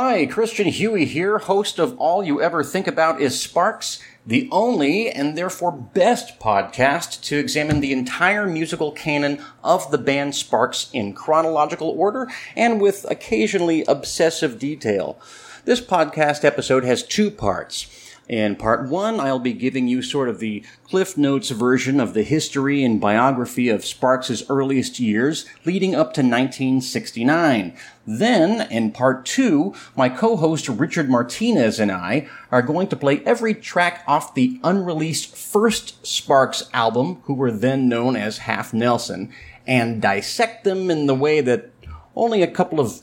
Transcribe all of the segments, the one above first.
Hi, Christian Huey here, host of All You Ever Think About Is Sparks, the only and therefore best podcast to examine the entire musical canon of the band Sparks in chronological order and with occasionally obsessive detail. This podcast episode has two parts. In part one, I'll be giving you sort of the Cliff Notes version of the history and biography of Sparks' earliest years leading up to 1969. Then, in part two, my co-host Richard Martinez and I are going to play every track off the unreleased first Sparks album, who were then known as Half Nelson, and dissect them in the way that only a couple of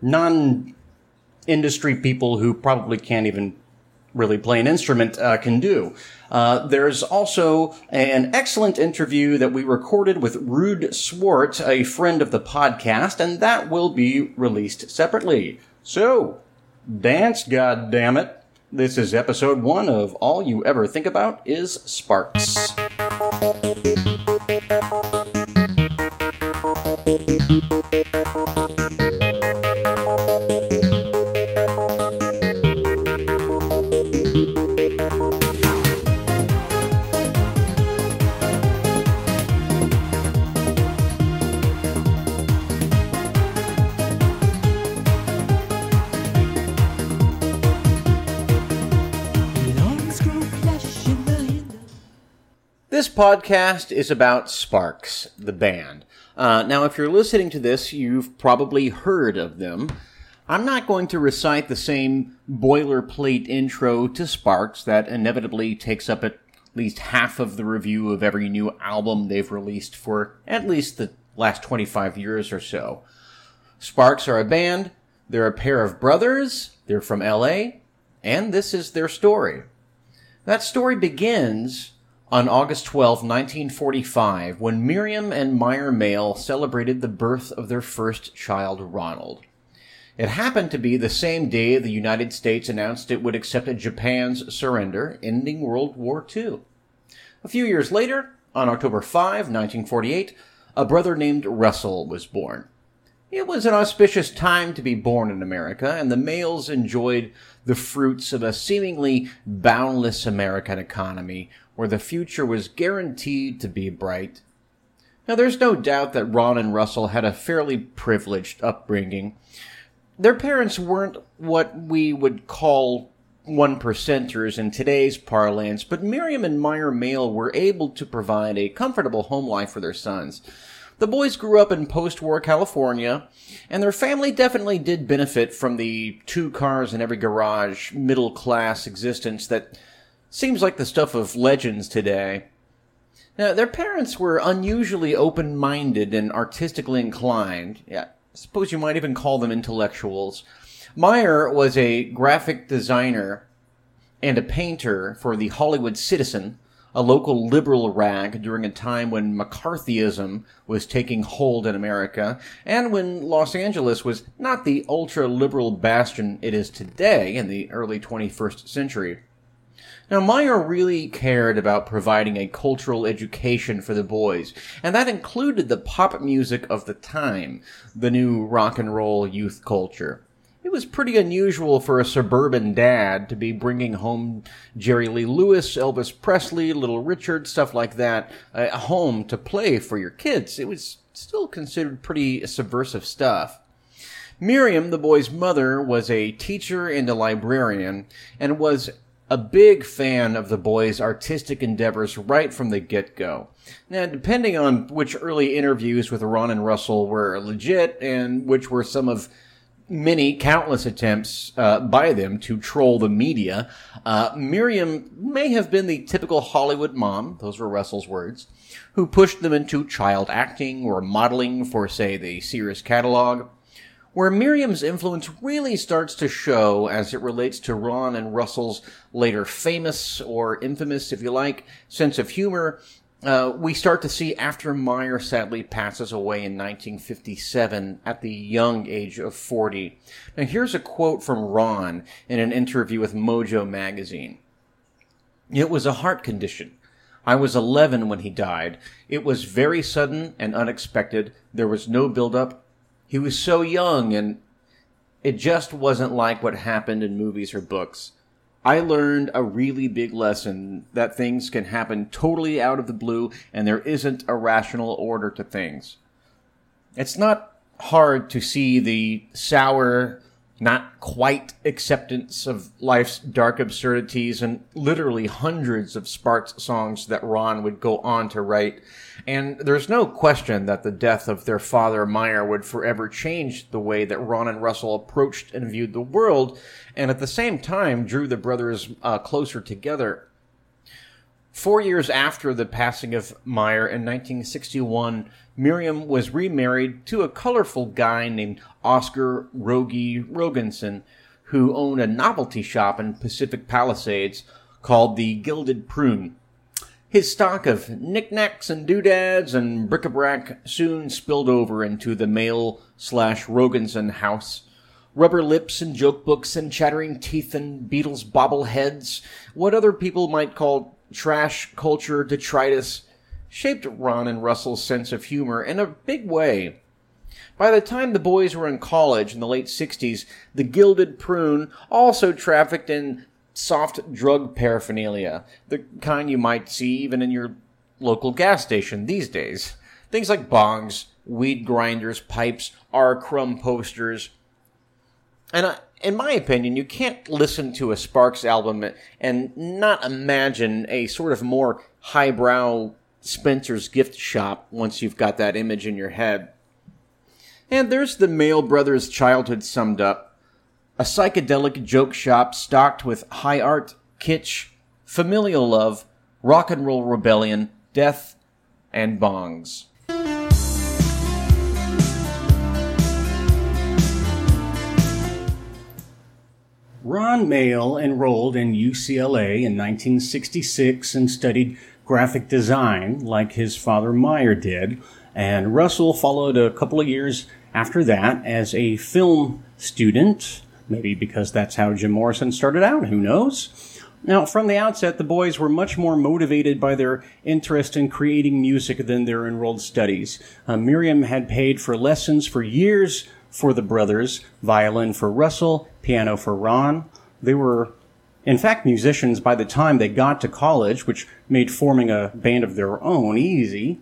non industry people who probably can't even really play an instrument uh, can do. Uh, there's also an excellent interview that we recorded with Ruud Swart, a friend of the podcast, and that will be released separately. So, dance, goddammit. This is episode one of All You Ever Think About is Sparks. Podcast is about Sparks, the band. Uh, now, if you're listening to this, you've probably heard of them. I'm not going to recite the same boilerplate intro to Sparks that inevitably takes up at least half of the review of every new album they've released for at least the last 25 years or so. Sparks are a band, they're a pair of brothers, they're from LA, and this is their story. That story begins on August 12, 1945, when Miriam and Meyer Mael celebrated the birth of their first child, Ronald. It happened to be the same day the United States announced it would accept Japan's surrender, ending World War II. A few years later, on October 5, 1948, a brother named Russell was born. It was an auspicious time to be born in America, and the Maels enjoyed the fruits of a seemingly boundless American economy where the future was guaranteed to be bright. Now, there's no doubt that Ron and Russell had a fairly privileged upbringing. Their parents weren't what we would call one percenters in today's parlance, but Miriam and Meyer Mael were able to provide a comfortable home life for their sons. The boys grew up in post war California, and their family definitely did benefit from the two cars in every garage, middle class existence that seems like the stuff of legends today. Now, their parents were unusually open minded and artistically inclined. Yeah, I suppose you might even call them intellectuals. Meyer was a graphic designer and a painter for the Hollywood Citizen, a local liberal rag during a time when McCarthyism was taking hold in America and when Los Angeles was not the ultra liberal bastion it is today in the early 21st century. Now, Meyer really cared about providing a cultural education for the boys, and that included the pop music of the time, the new rock and roll youth culture. It was pretty unusual for a suburban dad to be bringing home Jerry Lee Lewis, Elvis Presley, Little Richard, stuff like that, uh, home to play for your kids. It was still considered pretty subversive stuff. Miriam, the boy's mother, was a teacher and a librarian and was a big fan of the boys' artistic endeavors right from the get go. Now, depending on which early interviews with Ron and Russell were legit and which were some of many countless attempts uh, by them to troll the media. Uh, Miriam may have been the typical Hollywood mom, those were Russell's words, who pushed them into child acting or modeling for, say, the Sears catalog. Where Miriam's influence really starts to show as it relates to Ron and Russell's later famous or infamous, if you like, sense of humor uh, we start to see after Meyer sadly passes away in 1957 at the young age of 40. Now, here's a quote from Ron in an interview with Mojo magazine. It was a heart condition. I was 11 when he died. It was very sudden and unexpected. There was no build-up. He was so young and It just wasn't like what happened in movies or books. I learned a really big lesson that things can happen totally out of the blue and there isn't a rational order to things. It's not hard to see the sour, not quite acceptance of life's dark absurdities and literally hundreds of Sparks songs that Ron would go on to write. And there's no question that the death of their father Meyer would forever change the way that Ron and Russell approached and viewed the world, and at the same time drew the brothers uh, closer together. Four years after the passing of Meyer in 1961, Miriam was remarried to a colorful guy named Oscar Rogie Rogenson, who owned a novelty shop in Pacific Palisades called the Gilded Prune. His stock of knickknacks and doodads and bric-a-brac soon spilled over into the Mael slash Rogenson house. Rubber lips and joke books and chattering teeth and Beatles bobbleheads, what other people might call trash culture detritus shaped Ron and Russell's sense of humor in a big way. By the time the boys were in college in the late 60s, the Gilded Prune also trafficked in soft drug paraphernalia, the kind you might see even in your local gas station these days. Things like bongs, weed grinders, pipes, R. Crumb posters. And I, in my opinion, you can't listen to a Sparks album and not imagine a sort of more highbrow Spencer's gift shop once you've got that image in your head. And there's the Mael Brothers' childhood summed up. A psychedelic joke shop stocked with high art, kitsch, familial love, rock and roll rebellion, death, and bongs. Ron Mael enrolled in UCLA in 1966 and studied graphic design like his father Meyer did, and Russell followed a couple of years after that as a film student, maybe because that's how Jim Morrison started out, who knows? Now, from the outset, the boys were much more motivated by their interest in creating music than their enrolled studies. Uh, Miriam had paid for lessons for years for the brothers, violin for Russell, piano for Ron. They were in fact, musicians, by the time they got to college, which made forming a band of their own easy,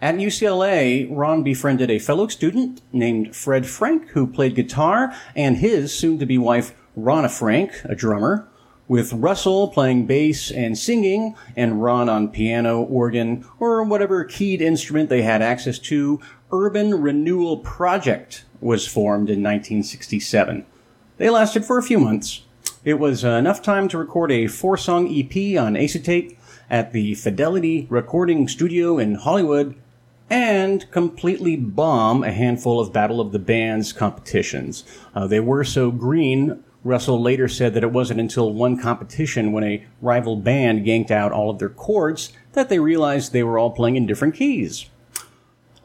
at UCLA, Ron befriended a fellow student named Fred Frank, who played guitar, and his soon to be wife, Ronna Frank, a drummer, with Russell playing bass and singing, and Ron on piano, organ, or whatever keyed instrument they had access to. Urban Renewal Project was formed in 1967. They lasted for a few months, it was enough time to record a four song EP on acetate at the Fidelity Recording Studio in Hollywood and completely bomb a handful of Battle of the Bands competitions. Uh, they were so green, Russell later said that it wasn't until one competition when a rival band yanked out all of their chords that they realized they were all playing in different keys.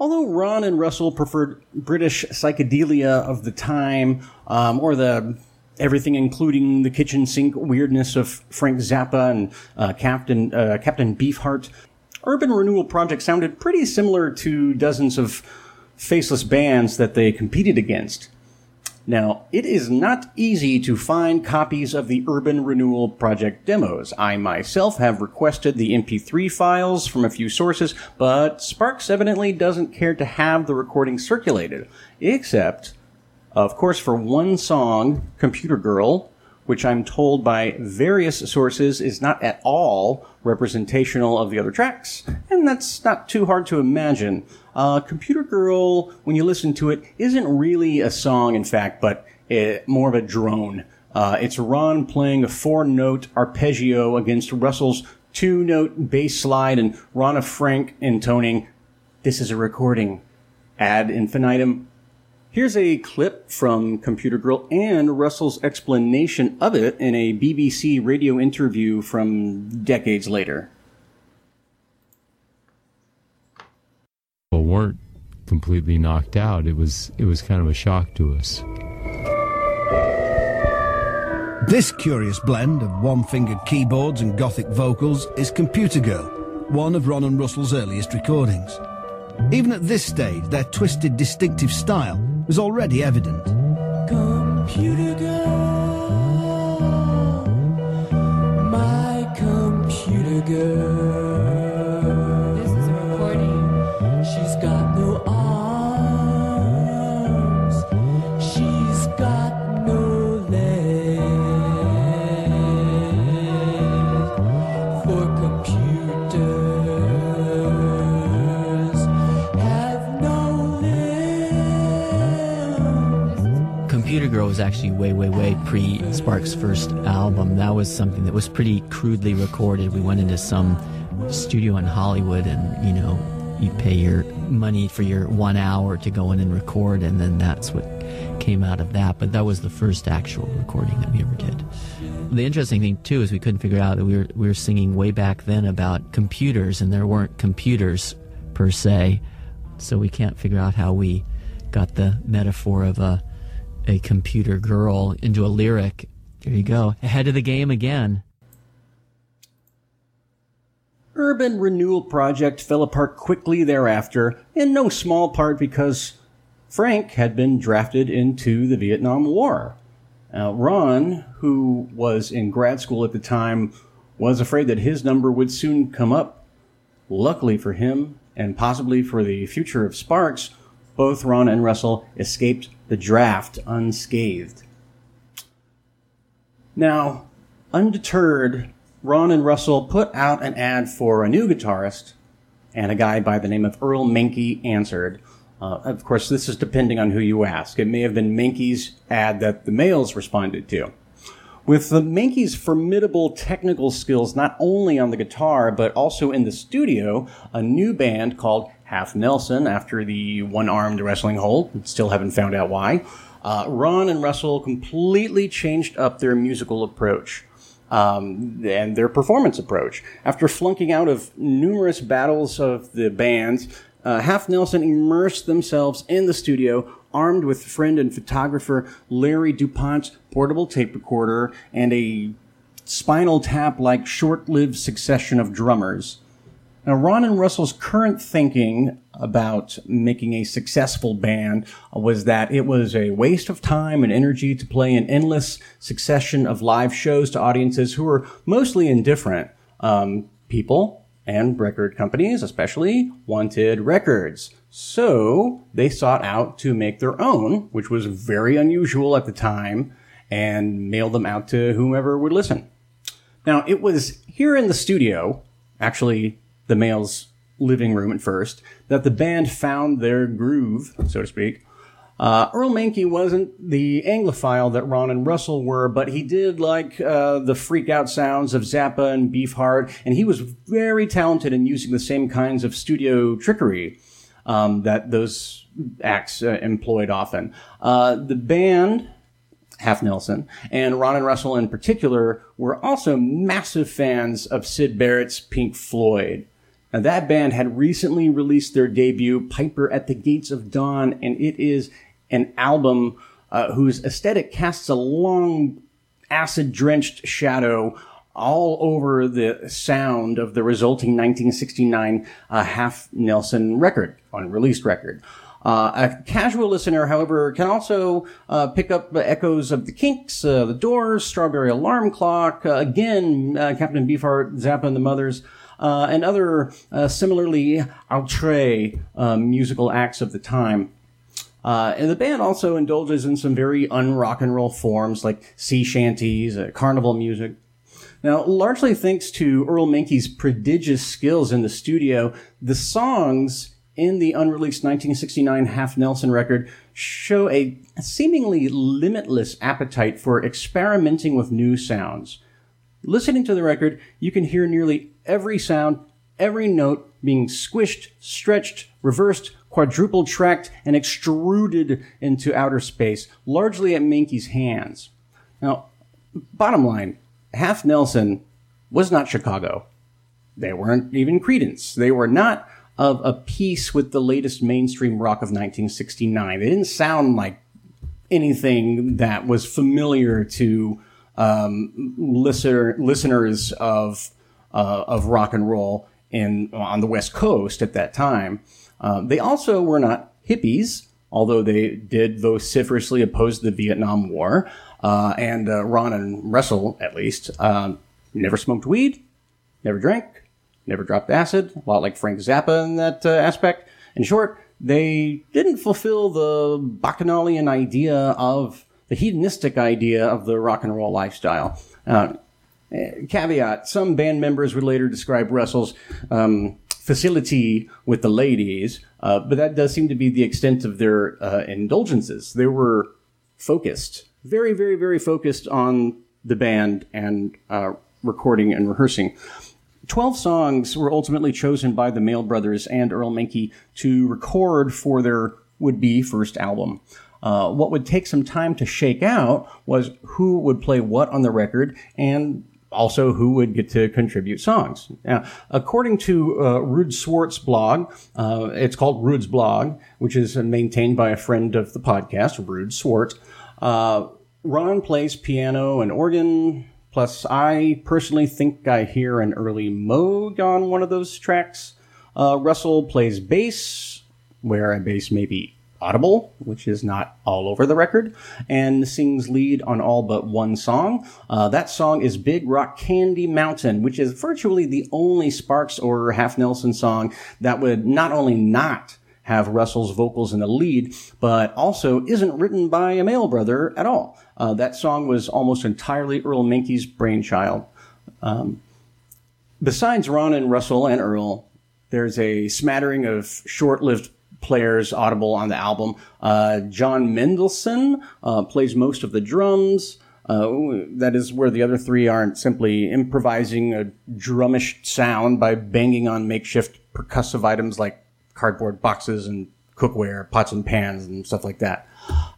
Although Ron and Russell preferred British psychedelia of the time, um, or the everything, including the kitchen sink weirdness of Frank Zappa and uh, Captain uh, Captain Beefheart. Urban Renewal Project sounded pretty similar to dozens of faceless bands that they competed against. Now, it is not easy to find copies of the Urban Renewal Project demos. I myself have requested the MP3 files from a few sources, but Sparks evidently doesn't care to have the recording circulated, except of course, for one song, Computer Girl, which I'm told by various sources is not at all representational of the other tracks, and that's not too hard to imagine. Uh, Computer Girl, when you listen to it, isn't really a song, in fact, but it, eh, more of a drone. Uh, it's Ron playing a four note arpeggio against Russell's two note bass slide and Ronna Frank intoning, This is a recording. Ad infinitum Here's a clip from Computer Girl and Russell's explanation of it in a BBC radio interview from decades later. Weren't completely knocked out. It was it was kind of a shock to us. This curious blend of one-fingered keyboards and gothic vocals is Computer Girl, one of Ron and Russell's earliest recordings. Even at this stage, their twisted, distinctive style was already evident. computer girl, my computer girl. Was actually way, way, way pre Sparks' first album. That was something that was pretty crudely recorded. We went into some studio in Hollywood and, you know, you pay your money for your one hour to go in and record, and then that's what came out of that. But that was the first actual recording that we ever did. The interesting thing too is we couldn't figure out that we were we were singing way back then about computers, and there weren't computers per se, so we can't figure out how we got the metaphor of a a computer girl into a lyric. There you go, ahead of the game again. Urban Renewal Project fell apart quickly thereafter, in no small part because Frank had been drafted into the Vietnam War. Now, Ron, who was in grad school at the time, was afraid that his number would soon come up. Luckily for him, and possibly for the future of Sparks, both Ron and Russell escaped the draft unscathed. Now, undeterred, Ron and Russell put out an ad for a new guitarist, and a guy by the name of Earl Mankey answered. Uh, of course, this is depending on who you ask. It may have been Mankey's ad that the Maels responded to. With the Mankey's formidable technical skills not only on the guitar but also in the studio, a new band called Half Nelson, after the one-armed wrestling hold, still haven't found out why, uh, Ron and Russell completely changed up their musical approach um, and their performance approach. After flunking out of numerous battles of the bands, uh, Half Nelson immersed themselves in the studio, armed with friend and photographer Larry DuPont's portable tape recorder and a spinal tap like short lived succession of drummers. Now, Ron and Russell's current thinking about making a successful band was that it was a waste of time and energy to play an endless succession of live shows to audiences who were mostly indifferent. Um, people and record companies, especially, wanted records. So they sought out to make their own, which was very unusual at the time, and mail them out to whomever would listen. Now, it was here in the studio, actually the Mael's living room at first, that the band found their groove, so to speak. Uh, Earl Mankey wasn't the Anglophile that Ron and Russell were, but he did like uh, the freak out sounds of Zappa and Beefheart, and he was very talented in using the same kinds of studio trickery um, that those acts uh, employed often. Uh, the band Half Nelson, and Ron and Russell in particular were also massive fans of Syd Barrett's Pink Floyd. Now, that band had recently released their debut, Piper at the Gates of Dawn, and it is an album uh, whose aesthetic casts a long, acid drenched shadow all over the sound of the resulting 1969 uh, Half Nelson record, unreleased record. Uh, a casual listener, however, can also uh, pick up echoes of the Kinks, uh, the Doors, Strawberry Alarm Clock, uh, again, uh, Captain Beefheart, Zappa and the Mothers, uh, and other uh, similarly outre um, musical acts of the time. Uh, and the band also indulges in some very un-rock and roll forms like sea shanties, uh, carnival music, now, largely thanks to Earl Mankey's prodigious skills in the studio, the songs in the unreleased 1969 Half Nelson record show a seemingly limitless appetite for experimenting with new sounds. Listening to the record, you can hear nearly every sound, every note being squished, stretched, reversed, quadruple tracked, and extruded into outer space, largely at Mankey's hands. Now, bottom line, Half Nelson was not Chicago. They weren't even Creedence. They were not of a piece with the latest mainstream rock of 1969. They didn't sound like anything that was familiar to um, listener, listeners of uh, of rock and roll in on the West Coast at that time. Uh, they also were not hippies, although they did vociferously oppose the Vietnam War. Uh, and uh, Ron and Russell, at least, um, never smoked weed, never drank, never dropped acid, a lot like Frank Zappa in that uh, aspect. In short, they didn't fulfill the bacchanalian idea of the hedonistic idea of the rock and roll lifestyle. Uh, caveat: Some band members would later describe Russell's um, facility with the ladies, uh, but that does seem to be the extent of their uh, indulgences. They were focused, very, very, very focused on the band and uh, recording and rehearsing. 12 songs were ultimately chosen by the Mael Brothers and Earl Mankey to record for their would be first album. Uh, what would take some time to shake out was who would play what on the record and also who would get to contribute songs. Now, according to uh, Ruud Swart's blog, uh, it's called Ruud's blog, which is maintained by a friend of the podcast, Ruud Swart. Uh, Ron plays piano and organ, Plus, I personally think I hear an early Moog on one of those tracks. Uh, Russell plays bass, where a bass may be audible, which is not all over the record, and sings lead on all but one song. Uh, that song is Big Rock Candy Mountain, which is virtually the only Sparks or Half Nelson song that would not only not have Russell's vocals in the lead, but also isn't written by a Mael brother at all. Uh, that song was almost entirely Earl Mankey's brainchild. Um, besides Ron and Russell and Earl, there's a smattering of short-lived players audible on the album. Uh, John Mendelsohn uh, plays most of the drums. Uh, that is where the other three aren't simply improvising a drumish sound by banging on makeshift percussive items like cardboard boxes and cookware, pots and pans, and stuff like that.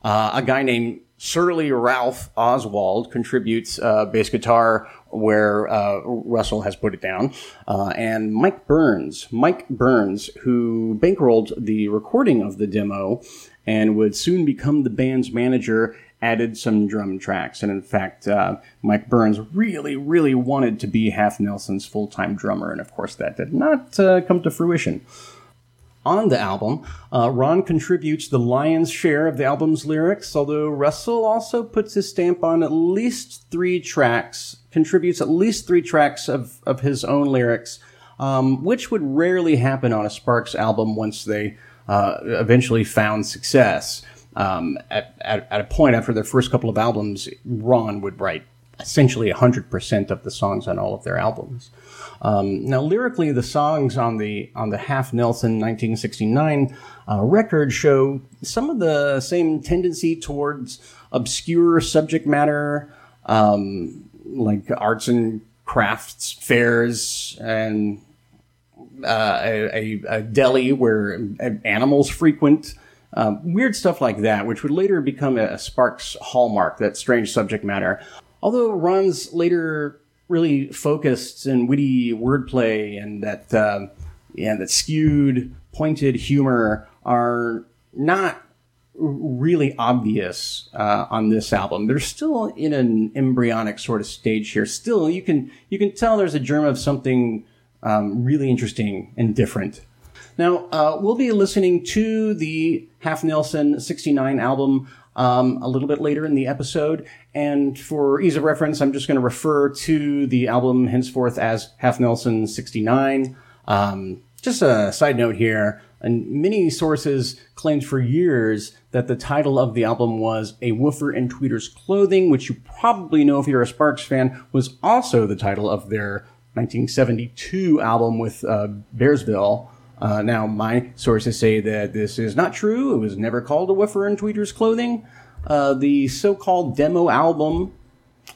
Uh, a guy named Surly Ralph Oswald contributes uh, bass guitar where uh, Russell has put it down, uh, and Mike Burns, Mike Burns, who bankrolled the recording of the demo and would soon become the band's manager, added some drum tracks. And in fact, uh, Mike Burns really, really wanted to be Half Nelson's full-time drummer, and of course that did not uh, come to fruition on the album. Uh, Ron contributes the lion's share of the album's lyrics, although Russell also puts his stamp on at least three tracks, contributes at least three tracks of, of his own lyrics, um, which would rarely happen on a Sparks album once they uh, eventually found success. Um, at, at, at a point after their first couple of albums, Ron would write essentially 100% of the songs on all of their albums. Um, now, lyrically, the songs on the on the Half Nelson 1969 uh, record show some of the same tendency towards obscure subject matter, um, like arts and crafts fairs and uh, a, a, deli where animals frequent. Uh, weird stuff like that, which would later become a Sparks hallmark, that strange subject matter. Although Ron's later really focused and witty wordplay and that um, yeah that skewed pointed humor are not really obvious uh, on this album. They're still in an embryonic sort of stage here. Still, you can you can tell there's a germ of something um, really interesting and different. Now, uh, we'll be listening to the Half Nelson 69 album um, a little bit later in the episode. And for ease of reference, I'm just going to refer to the album henceforth as Half Nelson 69. Um, just a side note here. And many sources claimed for years that the title of the album was A Woofer in Tweeter's Clothing, which you probably know if you're a Sparks fan, was also the title of their 1972 album with uh, Bearsville. Uh, now, my sources say that this is not true. It was never called a woofer in Tweeter's clothing. Uh, the so-called demo album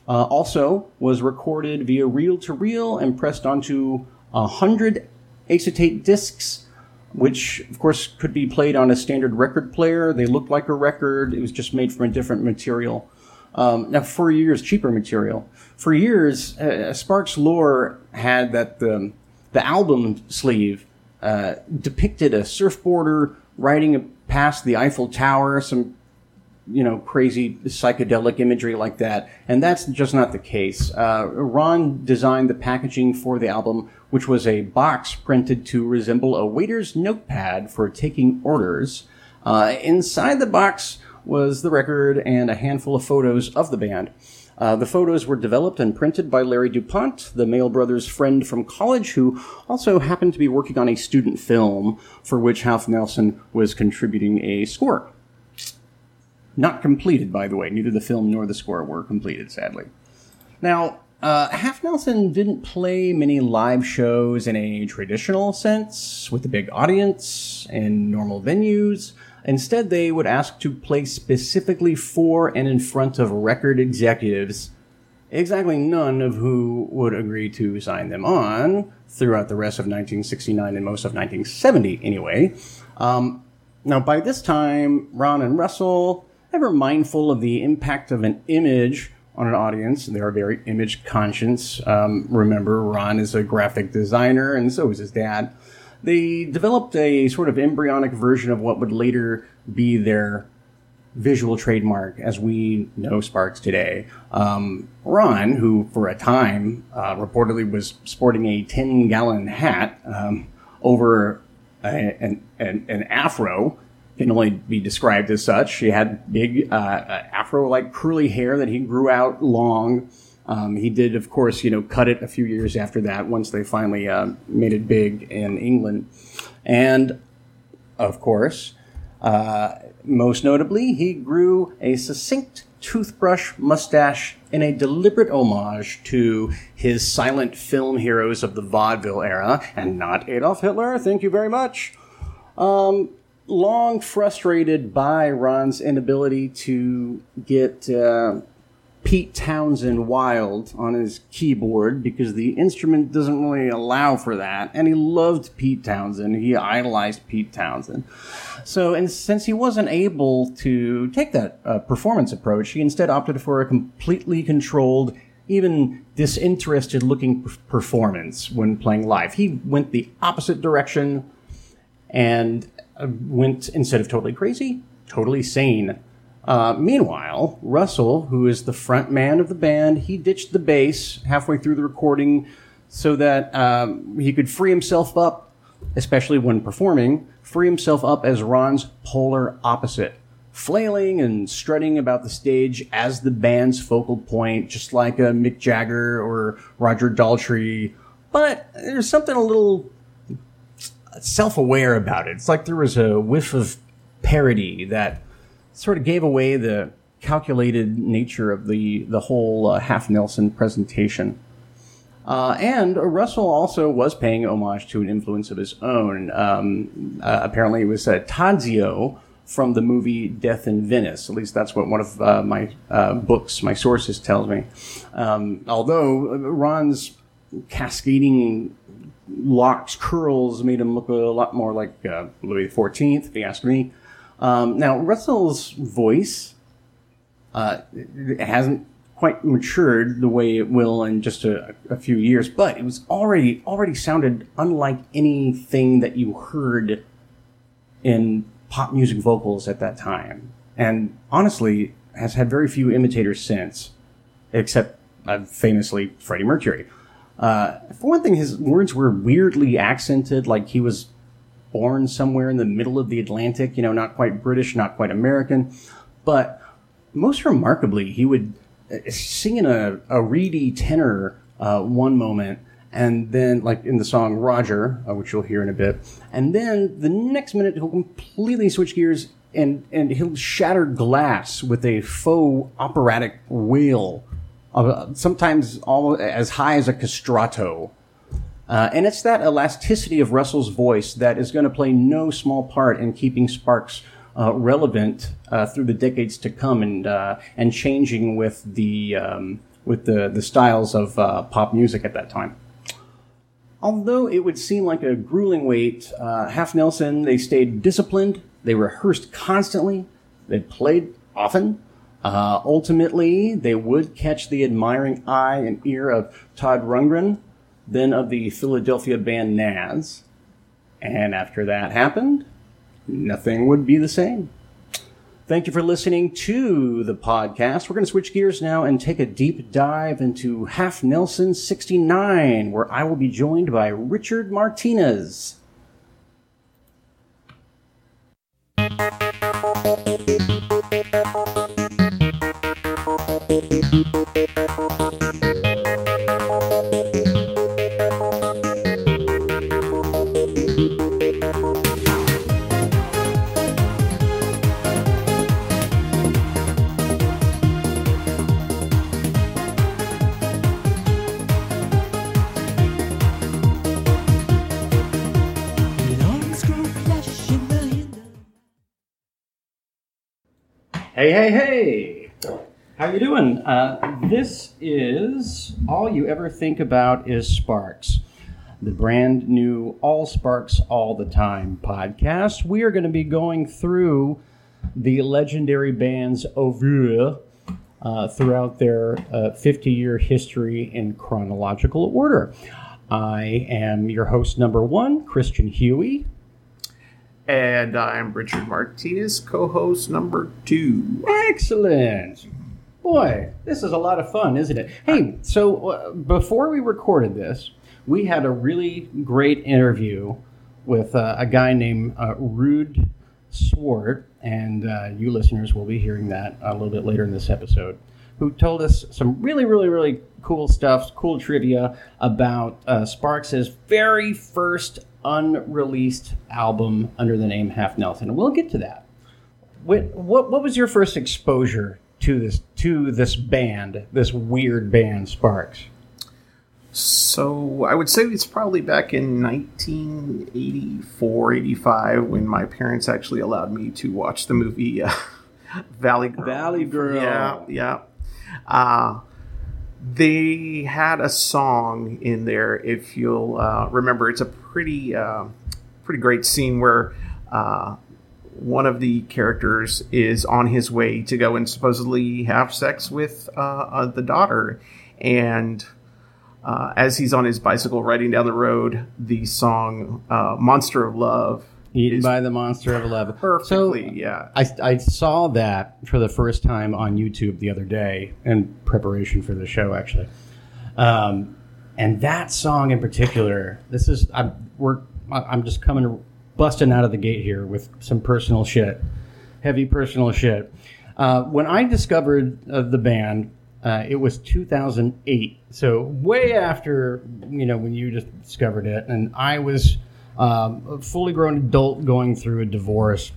uh, also was recorded via reel-to-reel and pressed onto a hundred acetate discs, which of course could be played on a standard record player. They looked like a record. It was just made from a different material. Um, now, for years, cheaper material. For years, uh, Sparks lore had that the the album sleeve uh, depicted a surfboarder riding past the Eiffel Tower, some you know crazy psychedelic imagery like that, and that's just not the case. Uh, Ron designed the packaging for the album, which was a box printed to resemble a waiter's notepad for taking orders. Uh, inside the box was the record and a handful of photos of the band. Uh, the photos were developed and printed by Larry DuPont, the Mael brothers' friend from college, who also happened to be working on a student film for which Half Nelson was contributing a score. Not completed, by the way. Neither the film nor the score were completed, sadly. Now, uh, Half Nelson didn't play many live shows in a traditional sense with a big audience and normal venues. Instead, they would ask to play specifically for and in front of record executives, exactly none of who would agree to sign them on throughout the rest of 1969 and most of 1970 anyway. Um, now, by this time, Ron and Russell, ever mindful of the impact of an image on an audience, they are very image conscious. Um, remember, Ron is a graphic designer, and so is his dad. They developed a sort of embryonic version of what would later be their visual trademark as we know Sparks today. Um, Ron, who for a time uh, reportedly was sporting a 10 gallon hat um, over a, an, an, an afro, can only be described as such. She had big uh, afro like curly hair that he grew out long. Um, he did, of course, you know, cut it a few years after that once they finally uh, made it big in England. And, of course, uh, most notably, he grew a succinct toothbrush mustache in a deliberate homage to his silent film heroes of the vaudeville era, and not Adolf Hitler, thank you very much. Um, long frustrated by Ron's inability to get uh, Pete Townshend wild on his keyboard because the instrument doesn't really allow for that. And he loved Pete Townshend. He idolized Pete Townshend. So, and since he wasn't able to take that uh, performance approach, he instead opted for a completely controlled, even disinterested looking performance when playing live. He went the opposite direction and uh, went, instead of totally crazy, totally sane. Uh, meanwhile, Russell, who is the front man of the band, he ditched the bass halfway through the recording so that um, he could free himself up, especially when performing, free himself up as Ron's polar opposite, flailing and strutting about the stage as the band's focal point, just like a Mick Jagger or Roger Daltrey. But there's something a little self-aware about it. It's like there was a whiff of parody that sort of gave away the calculated nature of the the whole uh, half Nelson presentation. Uh, and Russell also was paying homage to an influence of his own. Um, uh, apparently, it was uh, Tadzio from the movie Death in Venice. At least that's what one of uh, my uh, books, my sources, tells me. Um, although Ron's cascading locks, curls made him look a lot more like uh, Louis XIV, if you ask me. Um, now, Russell's voice uh, hasn't quite matured the way it will in just a, a few years, but it was already already sounded unlike anything that you heard in pop music vocals at that time, and honestly has had very few imitators since, except uh, famously Freddie Mercury. Uh, for one thing, his words were weirdly accented, like he was born somewhere in the middle of the Atlantic, you know, not quite British, not quite American. But most remarkably, he would uh, sing in a, a reedy tenor uh, one moment, and then, like in the song Roger, uh, which you'll hear in a bit, and then the next minute he'll completely switch gears and, and he'll shatter glass with a faux operatic wail, uh, sometimes almost as high as a castrato. Uh, and it's that elasticity of Russell's voice that is going to play no small part in keeping Sparks uh, relevant uh, through the decades to come and uh, and changing with the um, with the the styles of uh, pop music at that time. Although it would seem like a grueling wait, uh, Half Nelson they stayed disciplined. They rehearsed constantly. They played often. Uh, ultimately, they would catch the admiring eye and ear of Todd Rundgren, then of the Philadelphia band Nazz. And after that happened, nothing would be the same. Thank you for listening to the podcast. We're going to switch gears now and take a deep dive into Half Nelson 69, where I will be joined by Richard Martinez. Hey, hey, hey! How you doing? Uh, this is All You Ever Think About Is Sparks, the brand new All Sparks All the Time podcast. We are going to be going through the legendary band's oeuvre uh, throughout their 50 year history in chronological order. I am your host number one, Christian Huey. And I'm Richard Martinez, co host number two. Excellent. Boy, this is a lot of fun, isn't it? Hey, so uh, before we recorded this, we had a really great interview with uh, a guy named uh, Ruud Swart, and uh, you listeners will be hearing that a little bit later in this episode, who told us some really, really, really cool stuff, cool trivia about uh, Sparks' very first unreleased album under the name Half Nelson. And we'll get to that. What, what what was your first exposure to this to this band, this weird band, Sparks? So I would say it's probably back in 1984, 85 when my parents actually allowed me to watch the movie uh, Valley Girl. Valley Girl. Yeah, yeah. Uh, they had a song in there. If you'll uh, remember, it's a pretty uh, pretty great scene where uh, one of the characters is on his way to go and supposedly have sex with uh, uh, the daughter, and uh, as he's on his bicycle riding down the road, the song "Monster of Love." Eaten by the Monster of Love. Perfectly, So, yeah. I, I saw that for the first time on YouTube the other day in preparation for the show, actually. Um, and that song in particular, this is I'm we're I'm just coming busting out of the gate here with some personal shit, heavy personal shit. Uh, when I discovered uh, the band, uh, it was 2008, so way after you know when you just discovered it, and I was um, a fully grown adult going through a divorce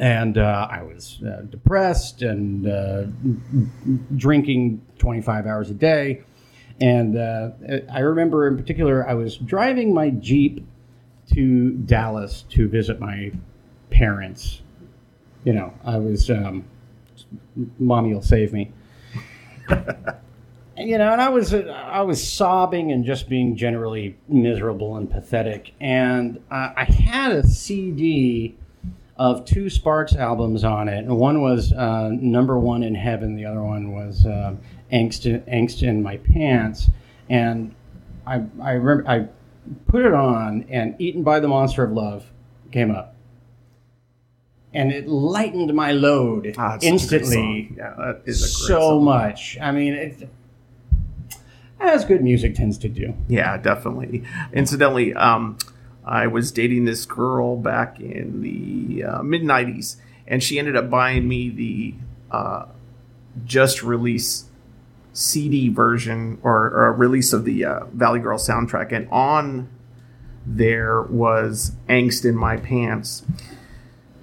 and uh, I was uh, depressed and uh, drinking 25 hours a day. And uh, I remember in particular, I was driving my Jeep to Dallas to visit my parents. You know, I was, um, mommy will save me. You know, and I was I was sobbing and just being generally miserable and pathetic. And uh, I had a CD of two Sparks albums on it. And one was uh, Number One in Heaven. The other one was uh, Angst, Angst in My Pants. And I I remember I put it on, and Eaten by the Monster of Love came up. And it lightened my load Ah, it's a great instantly. Yeah, that is a great so much. I mean, it, as good music tends to do. Yeah, definitely. Incidentally, um, I was dating this girl back in the uh, mid '90s, and she ended up buying me the uh, just release CD version or, or release of the uh, Valley Girl soundtrack, and on there was "Angst in My Pants."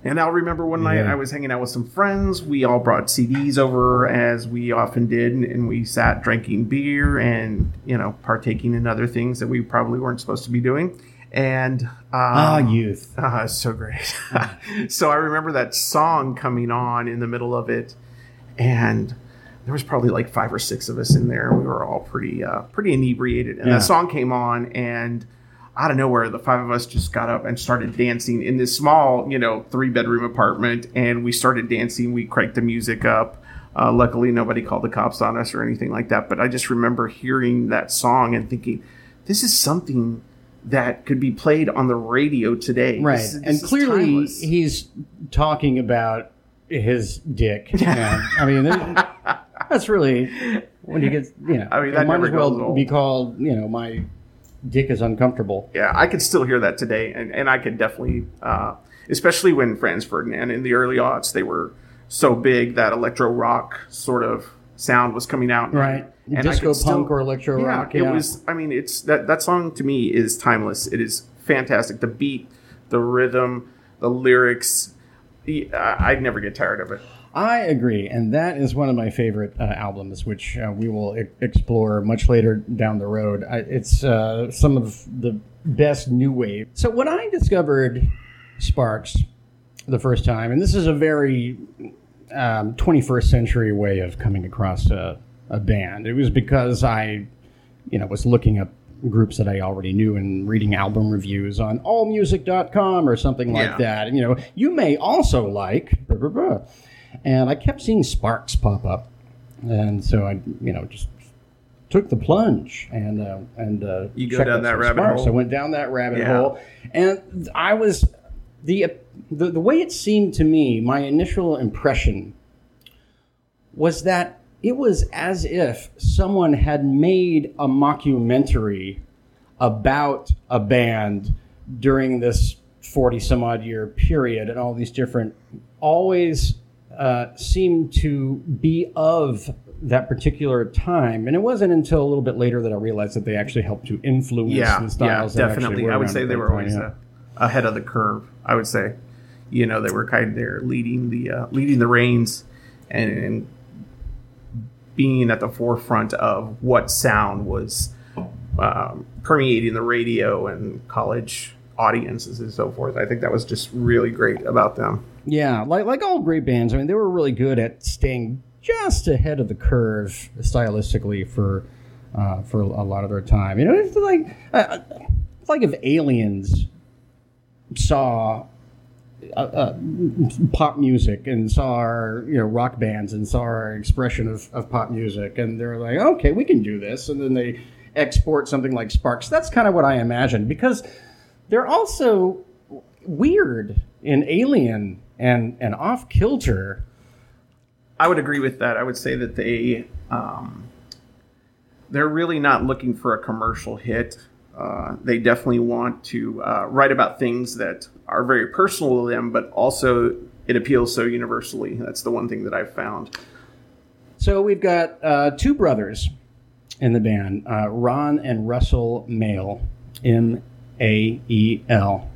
And I'll remember one night Yeah. I was hanging out with some friends. We all brought CDs over, as we often did, and, we sat drinking beer and you know partaking in other things that we probably weren't supposed to be doing. And um, Ah, youth. Ah, so great. so I remember that song coming on in the middle of it, and there was probably like five or six of us in there. We were all pretty uh, pretty inebriated, and Yeah. that song came on, and out of nowhere, the five of us just got up and started dancing in this small, you know, three bedroom apartment, and we started dancing. We cranked the music up. Uh, luckily, nobody called the cops on us or anything like that. But I just remember hearing that song and thinking, this is something that could be played on the radio today. Right. This this and clearly timeless. he's talking about his dick. I mean, that's really when you get, you know, I mean, that might as well old. be called, you know, my dick is uncomfortable. yeah, I could still hear that today, and, and I could definitely, uh, especially when Franz Ferdinand in the early aughts, they were so big that electro rock sort of sound was coming out. Right. I Disco punk or electro yeah, rock, It yeah. was. I mean, it's that that song to me is timeless. It is fantastic. The beat, the rhythm, the lyrics. I, I'd never get tired of it. I agree, and that is one of my favorite uh, albums, which uh, we will e- explore much later down the road. I, it's uh, some of the best new wave. So when I discovered Sparks the first time, and this is a very um, 21st century way of coming across a, a band, it was because I, you know, was looking up groups that I already knew and reading album reviews on allmusic.com or something like Yeah. that. And, you know, you may also like. Blah, blah, blah. And I kept seeing Sparks pop up, and so I, you know, just took the plunge and uh, and uh, You go down that rabbit Sparks. hole. I went down that rabbit Yeah. hole, and I was the, the the way it seemed to me. My initial impression was that it was as if someone had made a mockumentary about a band during this 40 some odd year period and all these different always uh, seemed to be of that particular time and it wasn't until a little bit later that i realized that they actually helped to influence Yeah, the yeah, styles that definitely. I would say they were always yeah. uh, ahead of the curve. I would say, you know, they were kind of there leading the uh, leading the reins and, and being at the forefront of what sound was um, permeating the radio and college audiences and so forth. I think that was just really great about them. Yeah, like like all great bands. I mean, they were really good at staying just ahead of the curve stylistically for uh, for a lot of their time. You know, it's like uh, it's like if aliens saw uh, uh, pop music and saw our you know rock bands and saw our expression of, of pop music and they're like okay we can do this and then they export something like sparks that's kind of what i imagine because they're also weird and alien and and off kilter I would agree with that. I would say that they um, they're really not looking for a commercial hit. Uh, they definitely want to uh, write about things that are very personal to them, but also it appeals so universally. That's the one thing that I've found. So we've got uh, two brothers in the band, uh, Ron and Russell Mael, M A E L,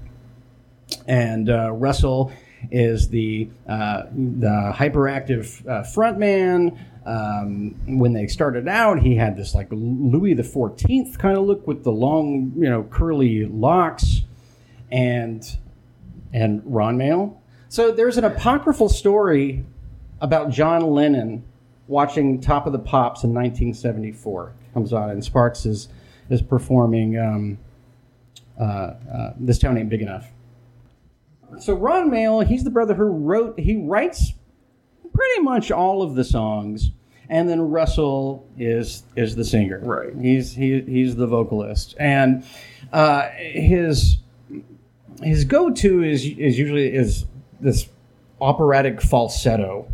and uh, Russell is the uh, the hyperactive uh, frontman. Um, when they started out, he had this like Louis the Fourteenth kind of look with the long, you know, curly locks, and and Ron Mael. So there's an apocryphal story about John Lennon watching Top of the Pops in 1974. Comes on, and Sparks is is performing um, uh, uh, "This Town Ain't Big Enough." So Ron Mael, he's the brother who wrote. He writes pretty much all of the songs, and then Russell is is the singer. Right. He's he, he's the vocalist, and uh, his his go-to is is usually is this operatic falsetto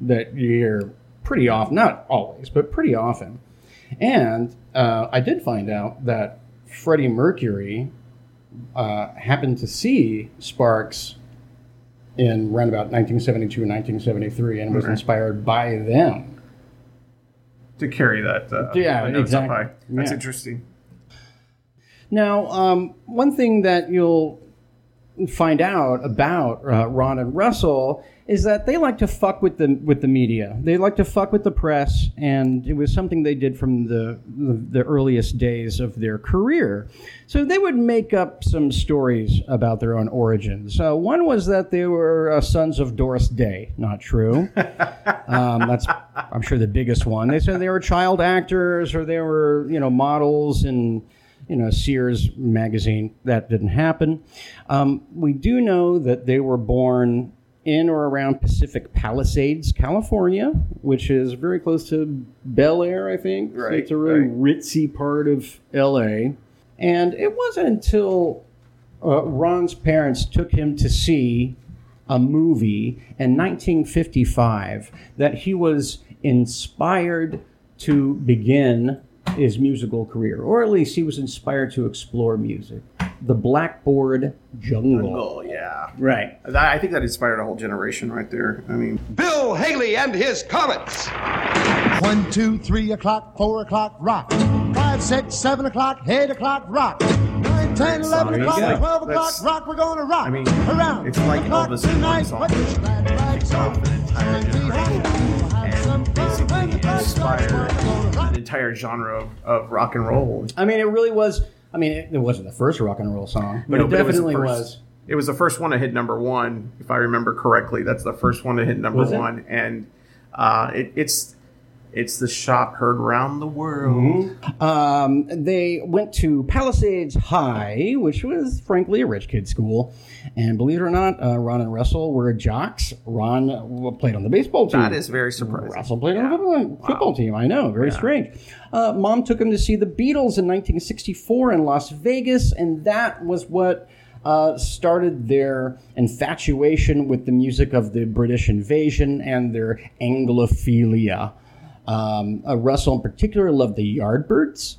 that you hear pretty often, not always, but pretty often. And uh, I did find out that Freddie Mercury uh, happened to see Sparks in around about 1972 and 1973 and was Okay. inspired by them. To carry that, uh, Yeah, exactly. That's Yeah. interesting. Now, um, one thing that you'll find out about uh, Ron and Russell is that they like to fuck with the with the media. They like to fuck with the press, and it was something they did from the the, the earliest days of their career. So they would make up some stories about their own origins. Uh, one was that they were uh, sons of Doris Day. Not true. Um, that's, I'm sure, the biggest one. They said they were child actors or they were, you know, models in, you know, Sears magazine. That didn't happen. Um, we do know that they were born in or around Pacific Palisades, California, which is very close to Bel Air, I think. So Right, it's a really right. ritzy part of L.A. And it wasn't until uh, Ron's parents took him to see a movie in 1955 that he was inspired to begin his musical career, or at least he was inspired to explore music. The Blackboard Jungle. Oh yeah, Right. that, I think that inspired a whole generation right there. I mean, Bill Bill Haley and his Comets. One, two, three o'clock, four o'clock, rock. Five, six, seven o'clock, eight o'clock, rock. Nine, ten, eleven There you o'clock, twelve o'clock, That's- rock. We're going to rock. I mean, around. it's like the clock Elvis in one tonight. song. Put your glad rags on. Of an entire Take generation. We'll have and fun when the basically clock inspired one. We're gonna rock. an entire genre of, of rock and roll. I mean, it really was. I mean, it, it wasn't the first rock and roll song, but No, it but definitely the was. first- It was the first one to hit number one, if I remember correctly. That's the first one to hit number Was it? one, and uh, it, it's it's the shot heard round the world. Mm-hmm. Um, they went to Palisades High, which was frankly a rich kid school. And believe it or not, uh, Ron and Russell were jocks. Ron uh, played on the baseball team. That is very surprising. Russell played on the football, football team. I know, very strange. Uh, Mom took him to see the Beatles in 1964 in Las Vegas, and that was what uh, started their infatuation with the music of the British invasion and their Anglophilia. Um, uh, Russell, in particular, loved the Yardbirds.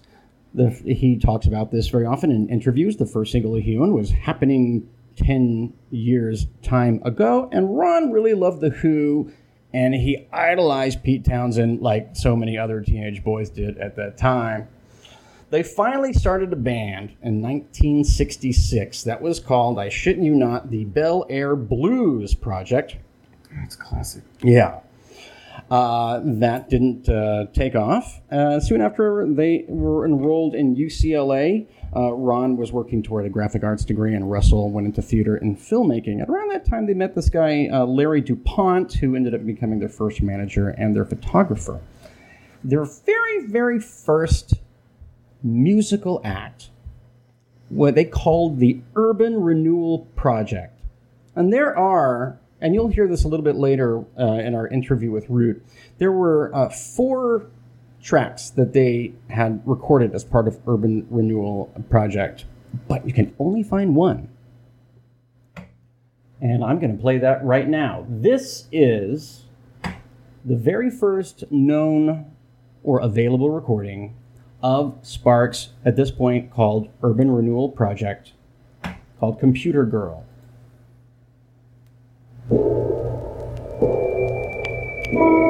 The, he talks about this very often in interviews. The first single he owned was happening 10 years time ago. And Ron really loved The Who, and he idolized Pete Townshend like so many other teenage boys did at that time. They finally started a band in 1966 that was called, I shouldn't you not, the Bel Air Blues Project. That's classic. Yeah. Uh, that didn't uh, take off. Uh, soon after they were enrolled in UCLA, uh, Ron was working toward a graphic arts degree, and Russell went into theater and filmmaking. And around that time, they met this guy, uh, Larry DuPont, who ended up becoming their first manager and their photographer. Their very, very first musical act, what they called the Urban Renewal Project. And there are, and you'll hear this a little bit later uh, in our interview with Ruud, there were uh, four tracks that they had recorded as part of Urban Renewal Project, but you can only find one. And I'm going to play that right now. This is the very first known or available recording of Sparks at this point called Urban Renewal Project, called Computer Girl. Thank you.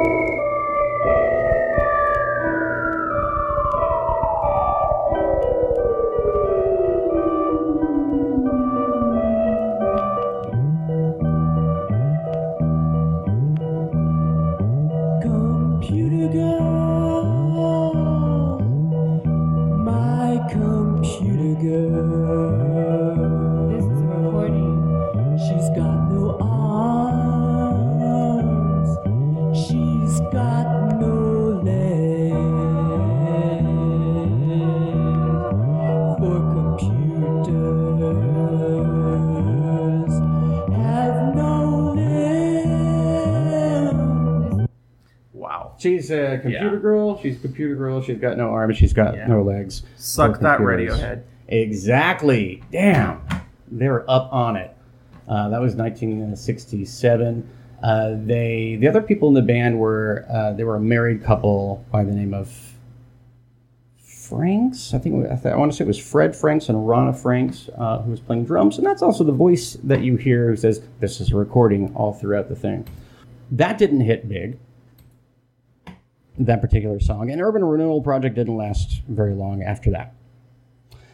She's a computer Yeah. girl. She's a computer girl. She's got no arms. She's got Yeah. no legs. Suck For that. Radiohead. Exactly. Damn. They're up on it. Uh, that was 1967. Uh, they the other people in the band were uh, they were a married couple by the name of Franks. I think I, th- I want to say it was Fred Franks and Ronna Franks uh, who was playing drums, and that's also the voice that you hear who says this is a recording all throughout the thing. That didn't hit big that particular song. And Urban Renewal Project didn't last very long after that.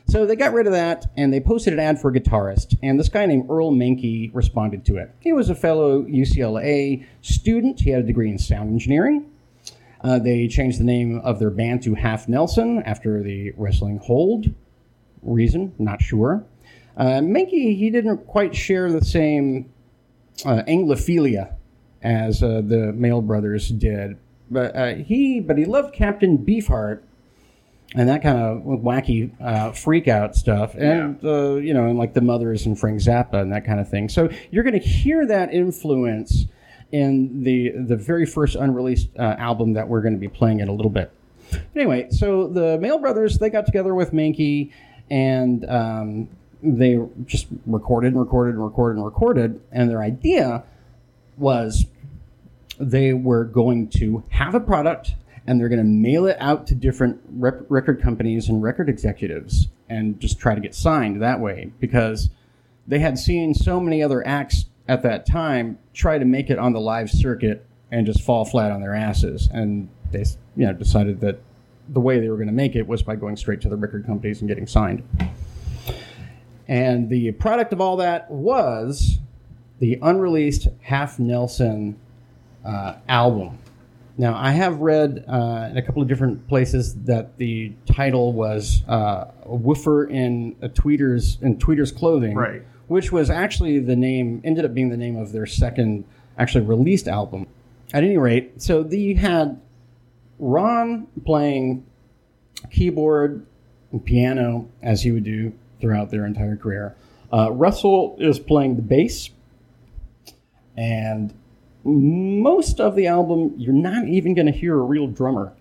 So they got rid of that and they posted an ad for a guitarist. And this guy named Earl Mankey responded to it. He was a fellow UCLA student, he had a degree in sound engineering. Uh, they changed the name of their band to Halfnelson after the wrestling hold. Reason, not sure. Uh, Mankey, he didn't quite share the same uh, Anglophilia as uh, the Mael Brothers did, but uh, he but he loved Captain Beefheart and that kind of wacky uh, freak out stuff, and uh, you know, and like the Mothers and Frank Zappa and that kind of thing. So you're going to hear that influence in the the very first unreleased uh, album that we're going to be playing in a little bit. Anyway, so the Mael Brothers they got together with Mankey and um, they just recorded and recorded and recorded and recorded, and their idea was they were going to have a product and they're going to mail it out to different rep- record companies and record executives and just try to get signed that way because they had seen so many other acts at that time try to make it on the live circuit and just fall flat on their asses. And they you know decided that the way they were going to make it was by going straight to the record companies and getting signed. And the product of all that was the unreleased Halfnelson uh, album. Now, I have read uh, in a couple of different places that the title was uh, a "Woofer in a Tweeter's in Tweeter's clothing," Right. Which was actually the name, ended up being the name of their second actually released album. At any rate, so the had Ron playing keyboard and piano as he would do throughout their entire career. Uh, Russell is playing the bass, and most of the album, you're not even going to hear a real drummer.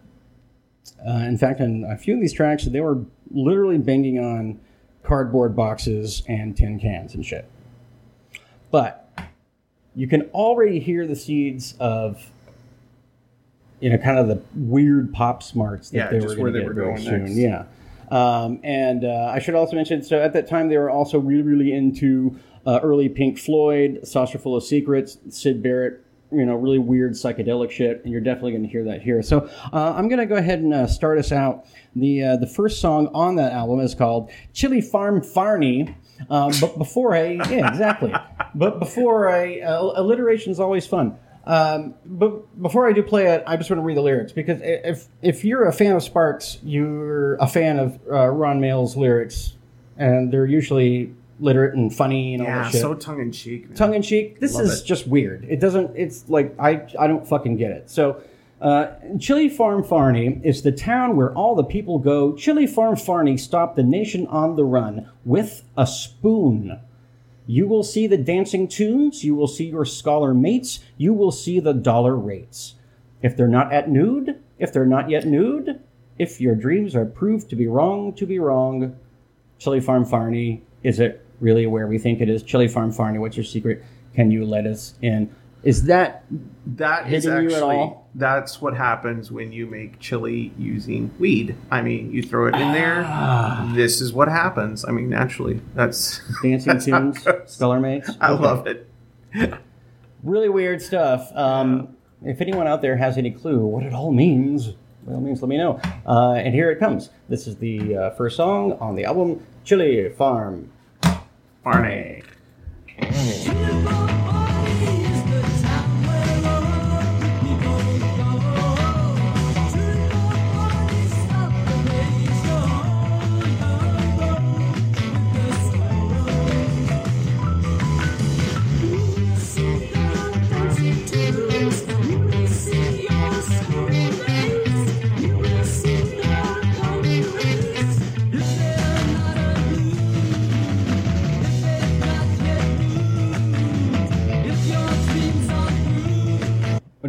Uh, in fact, in a few of these tracks, they were literally banging on cardboard boxes and tin cans and shit. But you can already hear the seeds of, you know, kind of the weird pop smarts that Yeah, they just were where going to they were going soon. next. Yeah. Um, and uh, I should also mention, so at that time they were also really, really into uh, early Pink Floyd, Saucerful of Secrets, Syd Barrett, you know, really weird psychedelic shit, and you're definitely going to hear that here. So uh, I'm going to go ahead and uh, start us out. The uh, the first song on that album is called Chili Farm Farney. Um, but before I, yeah, exactly. But before I, uh, alliteration is always fun. Um, but before I do play it, I just want to read the lyrics because if if you're a fan of Sparks, you're a fan of uh, Ron Mael's lyrics, and they're usually literate and funny and all Yeah, that shit so tongue in cheek. tongue in cheek. This Love is it. just weird. It doesn't. It's like I I don't fucking get it. So. Uh, Chili Farm Farney is the town where all the people go. Chili Farm Farney stopped the nation on the run with a spoon. You will see the dancing tunes. You will see your scholar mates. You will see the dollar rates. If they're not at nude, if they're not yet nude, if your dreams are proved to be wrong, to be wrong, Chili Farm Farney, is it really where we think it is? Chili Farm Farney, what's your secret? Can you let us in? Is that That is hitting you actually at all? that's what happens when you make chili using weed. I mean, you throw it in there. Ah. This is what happens. I mean, naturally, that's dancing that's tunes, scholar mates? I Okay. love it. Really weird stuff. Um, If anyone out there has any clue what it all means, by all means, let me know. Uh, and here it comes. This is the uh, first song on the album Chili Farm Farney.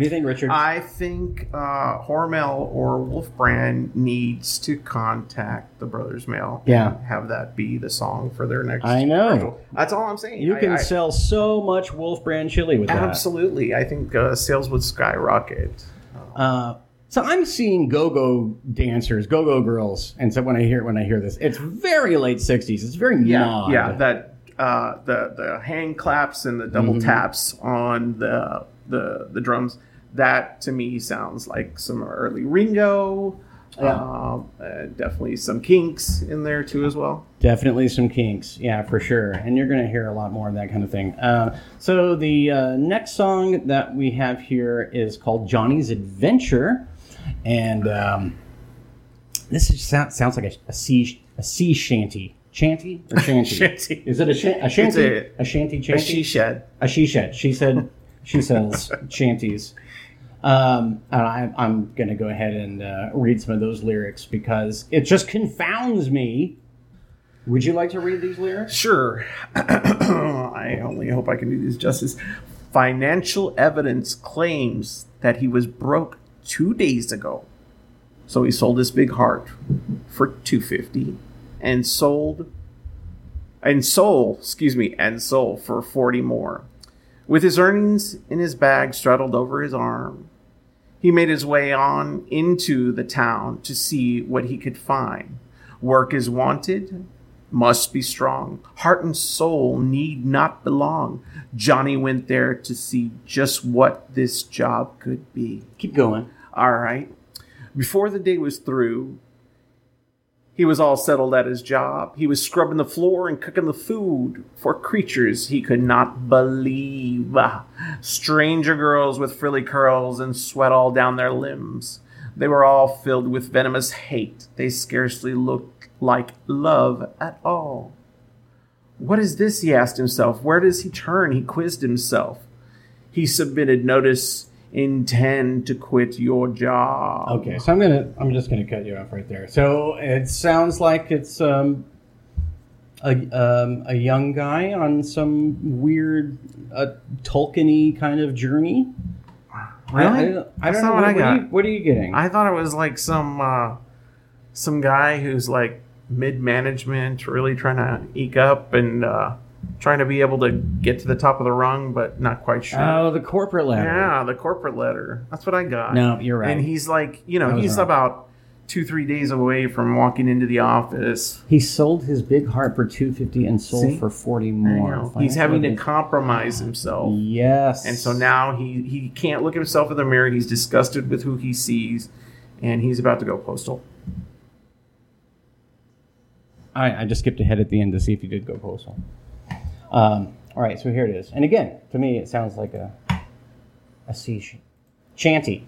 Do you think, Richard? I think uh, Hormel or Wolf Brand needs to contact the Brothers Mael. Yeah. and have that be the song for their next. I know. commercial. That's all I'm saying. you I- can I- sell so much Wolf Brand chili with that. absolutely. I think uh, sales would skyrocket. Uh, so I'm seeing go-go dancers, go-go girls, and so when I hear when I hear this, it's very late '60s. It's very Yeah, nod. yeah. That uh, the the hand claps and the double Mhm. taps on the the the drums. That to me sounds like some early Ringo. Yeah. Um, uh, definitely some Kinks in there too as well. Definitely some kinks, yeah, for sure. And you're going to hear a lot more of that kind of thing. Uh, so the uh, next song that we have here is called Johnny's Adventure, and um, this is, sound, sounds like a, a sea a sea shanty. Chanty or shanty? Shanty. Is it a, shan- a shanty? a- a, shanty A chanty? she shed. A she shed. She said she sells shanties. Um, I, I'm going to go ahead and uh, read some of those lyrics because it just confounds me. Would you like to read these lyrics? Sure. I only hope I can do this justice. Financial evidence claims that he was broke two days ago. So he sold his big heart for 250 and sold and sold, excuse me, and sold for 40 more. With his earnings in his bag straddled over his arm, he made his way on into the town to see what he could find. Work is wanted, must be strong. Heart and soul need not belong. Johnny went there to see just what this job could be. Keep going. All right. Before the day was through, he was all settled at his job. He was scrubbing the floor and cooking the food for creatures he could not believe. Stranger girls with frilly curls and sweat all down their limbs. They were all filled with venomous hate. They scarcely looked like love at all. What is this? He asked himself. Where does he turn? He quizzed himself. He submitted notice intend to quit your job. Okay, so I'm gonna I'm just gonna cut you off right there. So it sounds like it's um, a um, a young guy on some weird uh, Tolkien-y kind of journey. Really? I, I don't, I don't know. What, what I what are you, got. what are you getting? I thought it was like some uh, some guy who's like mid management, really trying to eke up and uh, trying to be able to get to the top of the rung, but not quite sure. oh, the corporate ladder. yeah, the corporate letter. That's what I got. No, you're right. And he's like, you know, he's wrong. about two three days away from walking into the office. He sold his big heart for two fifty and sold See? for forty more. he's having to compromise himself. Yes. And so now he, he can't look at himself in the mirror. He's disgusted with who he sees, and he's about to go postal. I, I just skipped ahead at the end to see if you did go postal. Um, all right, so here it is. And again, to me, it sounds like a a sea sh- chanty,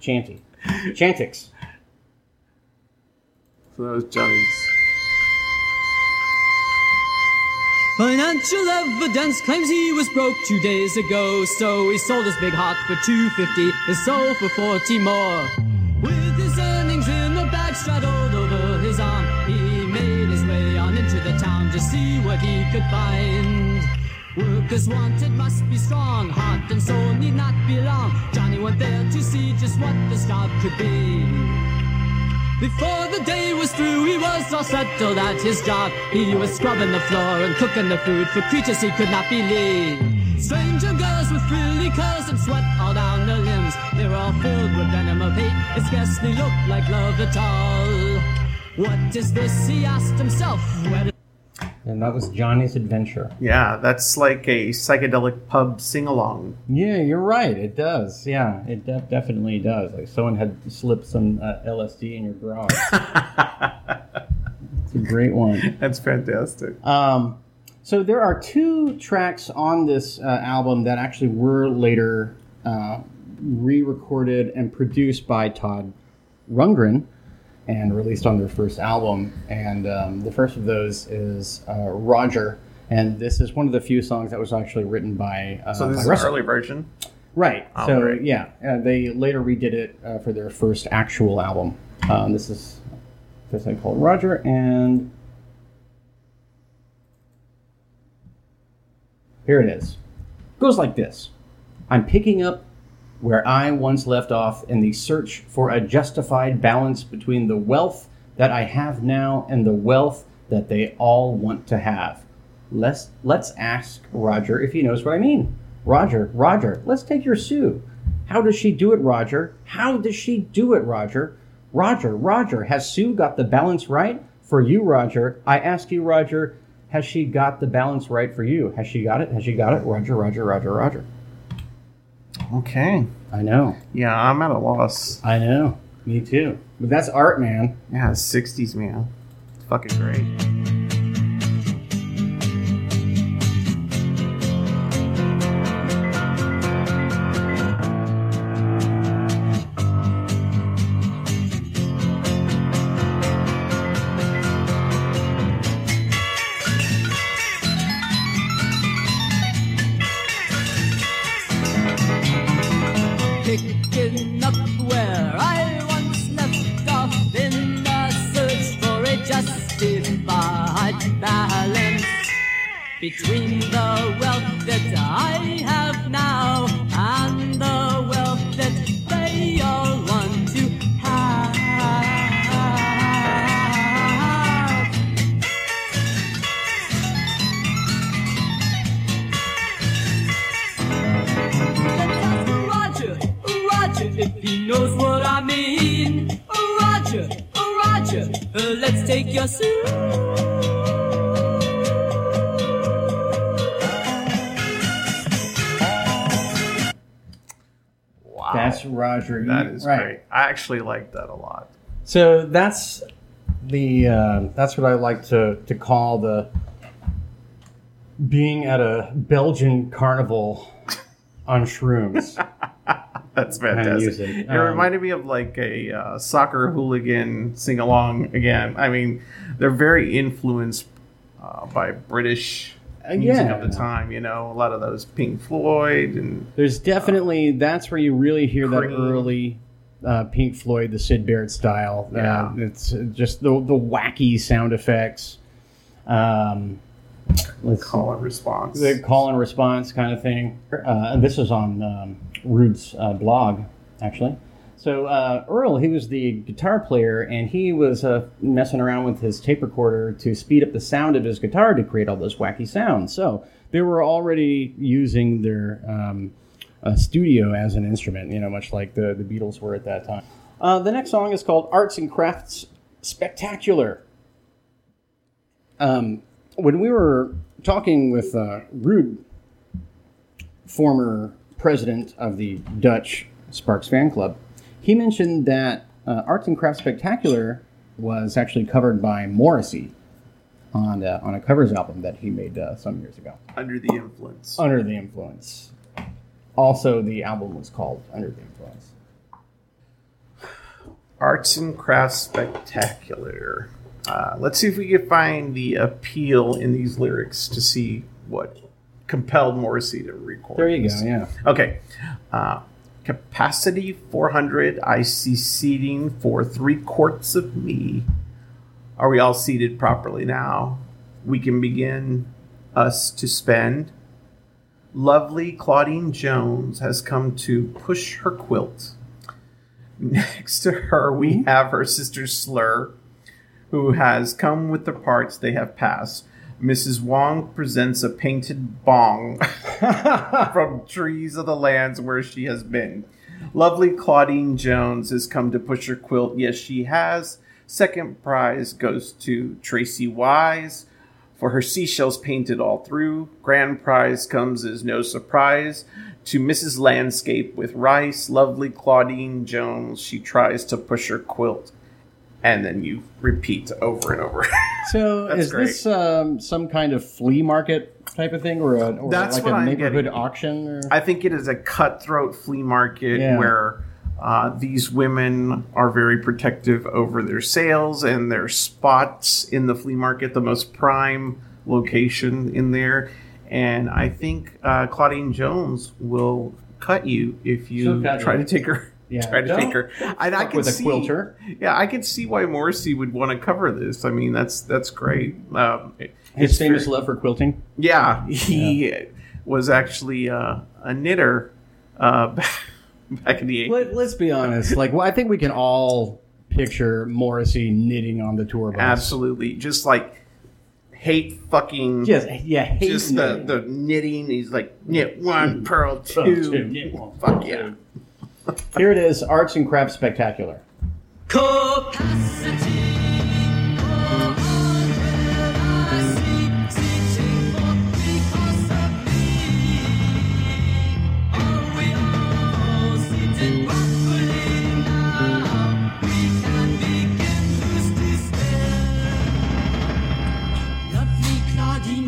chanty, chantix. So that was Johnny's. Financial evidence claims he was broke two days ago, so he sold his big heart for 250, his soul for 40 more. He could find. Workers wanted must be strong, heart and soul need not be long. Johnny went there to see just what this job could be. Before the day was through, he was all settled at his job. He was scrubbing the floor and cooking the food for creatures he could not believe. Stranger girls with frilly curls and sweat all down their limbs. They were all filled with venom of hate. It scarcely looked like love at all. What is this? He asked himself. And that was Johnny's adventure. Yeah, that's like a psychedelic pub sing along. Yeah, you're right. It does. Yeah, it de- definitely does. Like someone had slipped some uh, LSD in your garage. it's a great one. That's fantastic. Um, so there are two tracks on this uh, album that actually were later uh, re-recorded and produced by Todd Rundgren and released on their first album. And um, the first of those is uh, Roger. And this is one of the few songs that was actually written by uh, So this by is an early version. Right. Oh, so yeah, uh, they later redid it uh, for their first actual album. Um, this is this thing called Roger, and here it is. Goes like this: I'm picking up where I once left off in the search for a justified balance between the wealth that I have now and the wealth that they all want to have. Let's let's ask Roger if he knows what I mean. Roger, Roger, let's take your Sue. How does she do it, Roger? How does she do it, Roger? Roger, Roger, has Sue got the balance right for you, Roger? I ask you, Roger, has she got the balance right for you? Has she got it? Has she got it? Roger, Roger, Roger, Roger. Okay. I know. Yeah, I'm at a loss. I know. Me too. But that's art, man. Yeah, 60s, man. It's fucking great. Between the wealth that I have now and the wealth that they all want to have. Roger, Roger, if he knows what I mean. Roger, Roger. Let's take your suit. That's Roger. That is right. great. I actually like that a lot. So that's the uh, that's what I like to to call the being at a Belgian carnival on shrooms. That's fantastic. It Um, reminded me of like a uh, soccer hooligan sing along again. I mean, they're very influenced uh, by British music yeah. of the time. You know, a lot of those Pink Floyd and There's definitely that's where you really hear that early uh, Pink Floyd, the Syd Barrett style. Yeah. Uh, it's just the the wacky sound effects. Um, let's call and response. the call and response kind of thing. Uh, and this is on um, Ruud's uh, blog, actually. So uh, Earl, he was the guitar player, and he was uh, messing around with his tape recorder to speed up the sound of his guitar to create all those wacky sounds. So they were already using their um, uh, studio as an instrument, you know, much like the, the Beatles were at that time. Uh, the next song is called Arts and Crafts Spectacular. Um, when we were talking with uh, Ruud, former president of the Dutch Sparks fan club, he mentioned that uh, Arts and Crafts Spectacular was actually covered by Morrissey on uh, on a covers album that he made uh, some years ago. Under the Influence. Under the Influence. Also, the album was called Under the Influence. Arts and Crafts Spectacular. Uh, let's see if we can find the appeal in these lyrics to see what compelled Morrissey to record. There you this. go. Yeah. Okay. Capacity 400. I see seating for three quarts of me. Are we all seated properly now? We can begin us to spend. Lovely Claudine Jones has come to push her quilt. Next to her, we have her sister Slur, who has come with the parts they have passed. Mrs. Wong presents a painted bong from trees of the lands where she has been. Lovely Claudine Jones has come to push her quilt. Yes, she has. Second prize goes to Tracy Wise for her seashells painted all through. Grand prize comes as no surprise to Mrs. Landscape with rice. Lovely Claudine Jones, she tries to push her quilt. And then you repeat over and over. So is this um, some kind of flea market type of thing, or, a, or That's like a neighborhood auction? Or? I think it is a cutthroat flea market Yeah. where uh, these women are very protective over their sales and their spots in the flea market, the most prime location in there. And I think uh, Claudine Jones will cut you if you try you. to take her. Yeah, try to take her. And I can with a see, quilter. Yeah, I can see why Morrissey would want to cover this. I mean, that's that's great. Um, it- His famous very- love for quilting. yeah, he was actually uh, a knitter uh, back in the 80s. Let, let's be honest. Like, well, I think we can all picture Morrissey knitting on the tour bus. Absolutely. Just like hate fucking. Just yeah, hate just the, knitting. the knitting. He's like, knit one, Purl two. two, knit one, Fuck yeah. Here it is, Arts and Crafts Spectacular.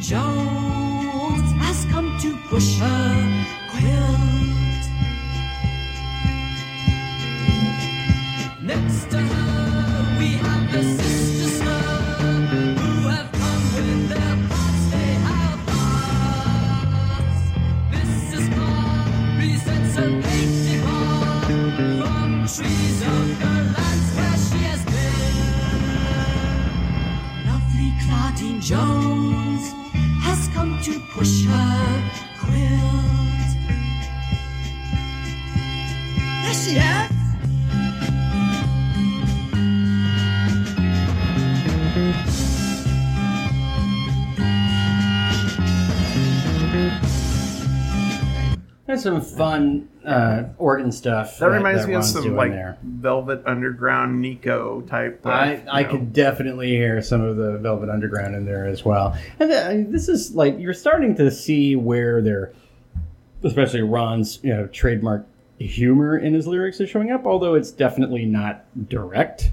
Jones has come to push her Jones has come to push her quilt. There she is. That's some fun uh, organ stuff. That reminds me of some like there. Velvet Underground Nico type. Of, I, I know. could definitely hear some of the Velvet Underground in there as well. And uh, this is like you're starting to see where they're, especially Ron's, you know, trademark humor in his lyrics is showing up. Although it's definitely not direct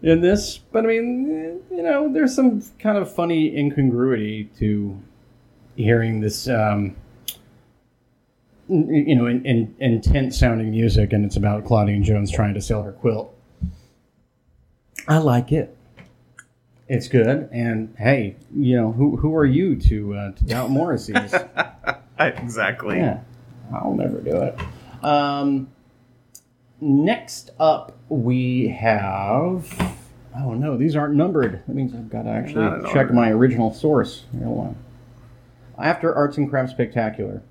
in this, but I mean, you know, there's some kind of funny incongruity to hearing this. Um, you know, in, in, intense sounding music, and it's about Claudine Jones trying to sell her quilt. I like it. It's good, and hey, you know who who are you to uh, to doubt Morrissey's? exactly. yeah, I'll never do it. Um, next up, we have. Oh no, these aren't numbered. That means I've got to actually check order. my original source. After Arts and Crafts Spectacular.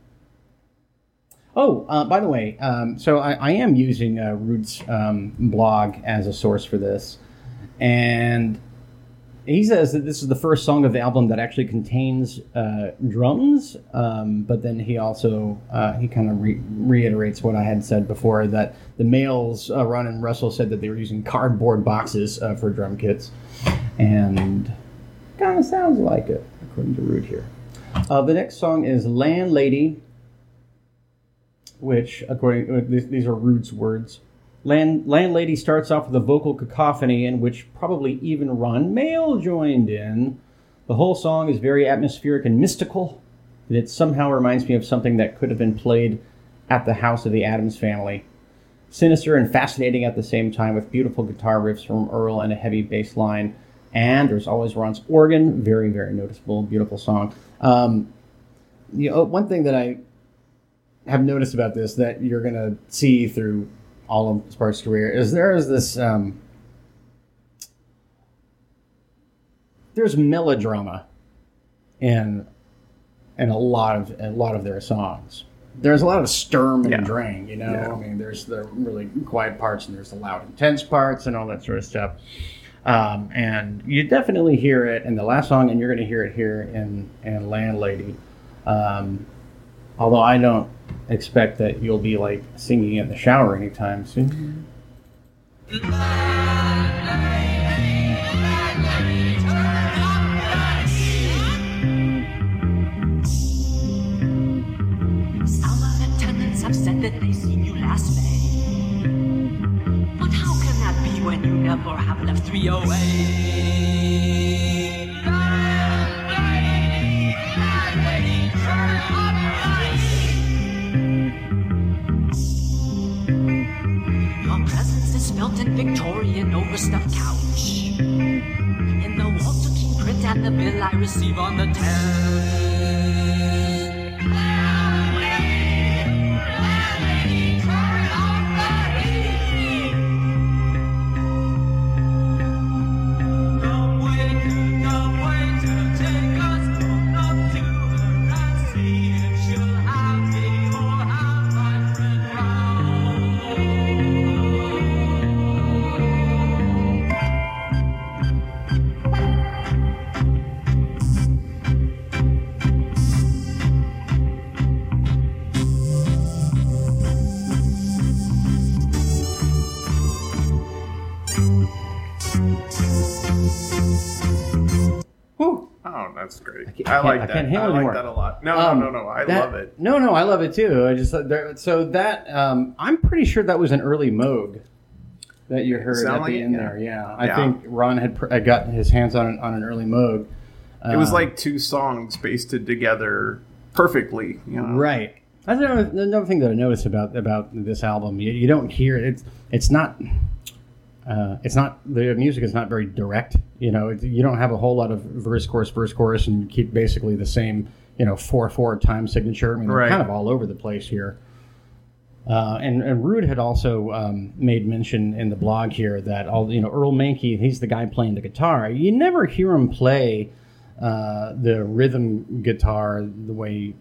Oh, uh, by the way, um, so I, I am using uh, um, blog as a source for this, and he says that this is the first song of the album that actually contains uh, drums. Um, but then he also uh, he kind of re- reiterates what I had said before that the Maels, uh, Ron and Russell, said that they were using cardboard boxes uh, for drum kits, and kind of sounds like it according to Ruud here. The next song is Landlady which, according uh, these, are Ruud's words. Land, landlady starts off with a vocal cacophony in which probably even Ron Mael joined in. The whole song is very atmospheric and mystical, and it somehow reminds me of something that could have been played at the house of the Addams family. Sinister and fascinating at the same time, with beautiful guitar riffs from Earl and a heavy bass line. And there's always Ron's organ, very, very noticeable, beautiful song. Um, you know, one thing that I have noticed about this that you're going to see through all of Sparks' career is there is this um, there's melodrama in in a lot of a lot of their songs. There's a lot of Sturm and Yeah. Drang, you know. Yeah. I mean, there's the really quiet parts and there's the loud, intense parts and all that sort of stuff. Um, and you definitely hear it in the last song, and you're going to hear it here in in Landlady. Um, although I don't expect that you'll be like singing in the shower anytime soon. Some of the tenants have said that they seen you last May. But how can that be when you never have left 308? Victorian overstuffed couch. In the Walter Keane print and the bill I receive on the 10th. I, like I that. can't handle I like anymore. that a lot. No, Um, no, no, no. I that- love it. No, no, I love it too. I just there, so that um, I'm pretty sure that was an early Moog that you heard Sound at like the it, end yeah. there. Yeah, I Yeah. think Ron had pr- had gotten his hands on an, on an early Moog. It was Um, like two songs pasted together perfectly. You know? Right. That's another, another thing that I noticed about about this album. You, you don't hear it. it's it's not uh, it's not the music is not very direct. You know, you don't have a whole lot of verse chorus verse chorus, and you keep basically the same you know four four time signature. I mean, they're kind of all over the place here. Uh, and, and Ruud had also um, made mention in the blog here that all you know Earl Mankey, he's the guy playing the guitar. You never hear him play uh, the rhythm guitar the way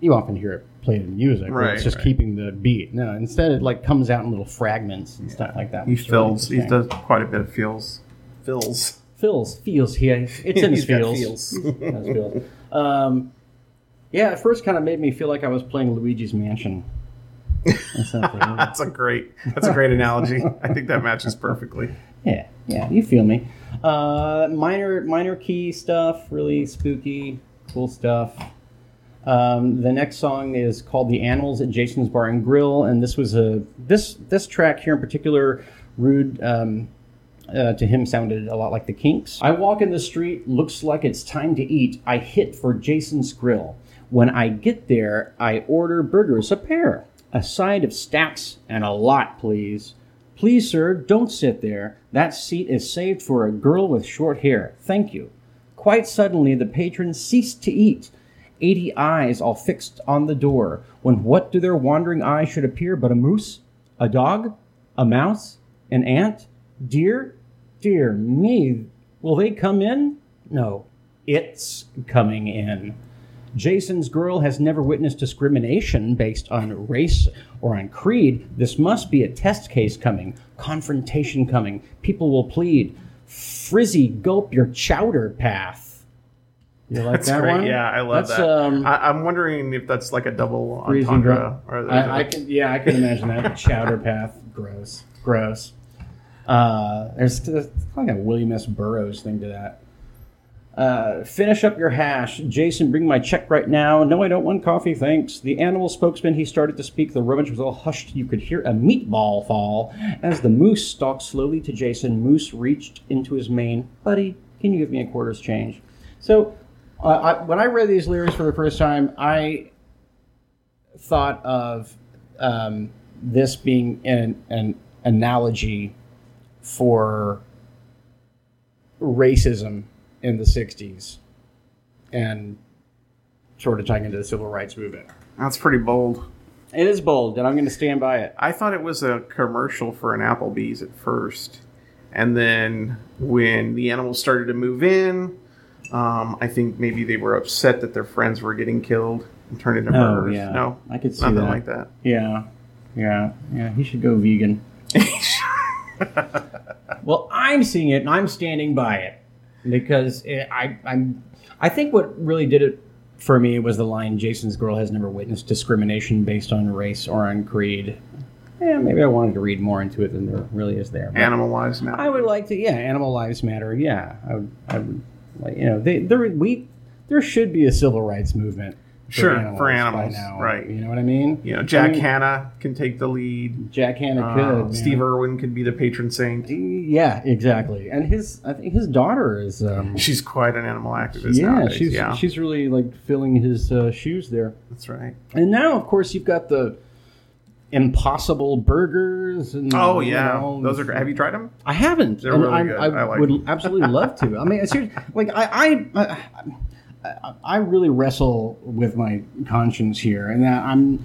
you often hear it played in music. Right, it's just right. keeping the beat. No, instead it like comes out in little fragments and stuff like that. He is really fills. He does quite a bit of feels. Fills. Feels feels here. It's in his feels. feels. He has feels. Um, yeah, at first kind of made me feel like I was playing Luigi's Mansion That's. That's a great. That's a great analogy. I think that matches perfectly. Yeah, yeah, you feel me. Uh, minor, minor key stuff, really spooky, cool stuff. Um, the next song is called "The Animals" at Jason's Bar and Grill, and this was a this this track here in particular, Ruud. Um, uh, to him sounded a lot like the Kinks. I walk in the street, looks like it's time to eat. I hit for Jason's Grill. When I get there, I order burgers, a pair, a side of stacks, and a lot, please. Please, sir, don't sit there. That seat is saved for a girl with short hair. Thank you. Quite suddenly, the patrons ceased to eat. Eighty eyes all fixed on the door, when what do their wandering eyes should appear but a moose, a dog, a mouse, an ant, deer? Dear me, will they come in? No, it's coming in. Jason's girl has never witnessed discrimination based on race or on creed. This must be a test case coming, confrontation coming. People will plead. Frizzy, gulp your chowder path. You like That's that great. one? Yeah, I love That's, that. Um, I, I'm wondering if that's like a double entendre. Or I, I can, yeah, I can imagine that. Chowder path, gross, gross. Uh, there's, there's like a William S. Burroughs thing to that. Uh, finish up your hash. Jason, bring my check right now. No, I don't want coffee, thanks. The animal spokesman, he started to speak. The rummage was all hushed. You could hear a meatball fall. As the moose stalked slowly to Jason, Moose reached into his mane. Buddy, can you give me a quarter's change? So, uh, I, when I read these lyrics for the first time, I thought of um, this being an, an analogy for racism in the 60s and sort of tying into the civil rights movement. That's pretty bold. It is bold, and I'm going to stand by it. I thought it was a commercial for an Applebee's at first, and then when the animals started to move in, um, I think maybe they were upset that their friends were getting killed and turned into Oh, murderers. yeah. No, I could see nothing that. like that. Yeah, yeah, yeah. He should go vegan. well, I'm seeing it, and I'm standing by it because it, I, I'm. I think what really did it for me was the line "Jason's girl has never witnessed discrimination based on race or on creed." Yeah, maybe I wanted to read more into it than there really is there. but- Animal lives matter. I would like to. Yeah, animal lives matter. Yeah, I would. I would like you know they there we there should be a civil rights movement. Sure, animals for animals, now, right. You know what I mean? You know, Jack I mean, Hanna can take the lead. Jack Hanna Uh, could. man. Steve Irwin could be the patron saint. Yeah, exactly. And his, I think his daughter is. Um, She's quite an animal activist yeah, nowadays. she's yeah, she's really like filling his uh, shoes there. that's right. And now, of course, you've got the Impossible Burgers. And, Oh you yeah, know, those are great. Have you tried them? I haven't. They're and really I'm- good. I, I like would them. absolutely love to. I mean, it's like I, I, I, I really wrestle with my conscience here, and that I'm.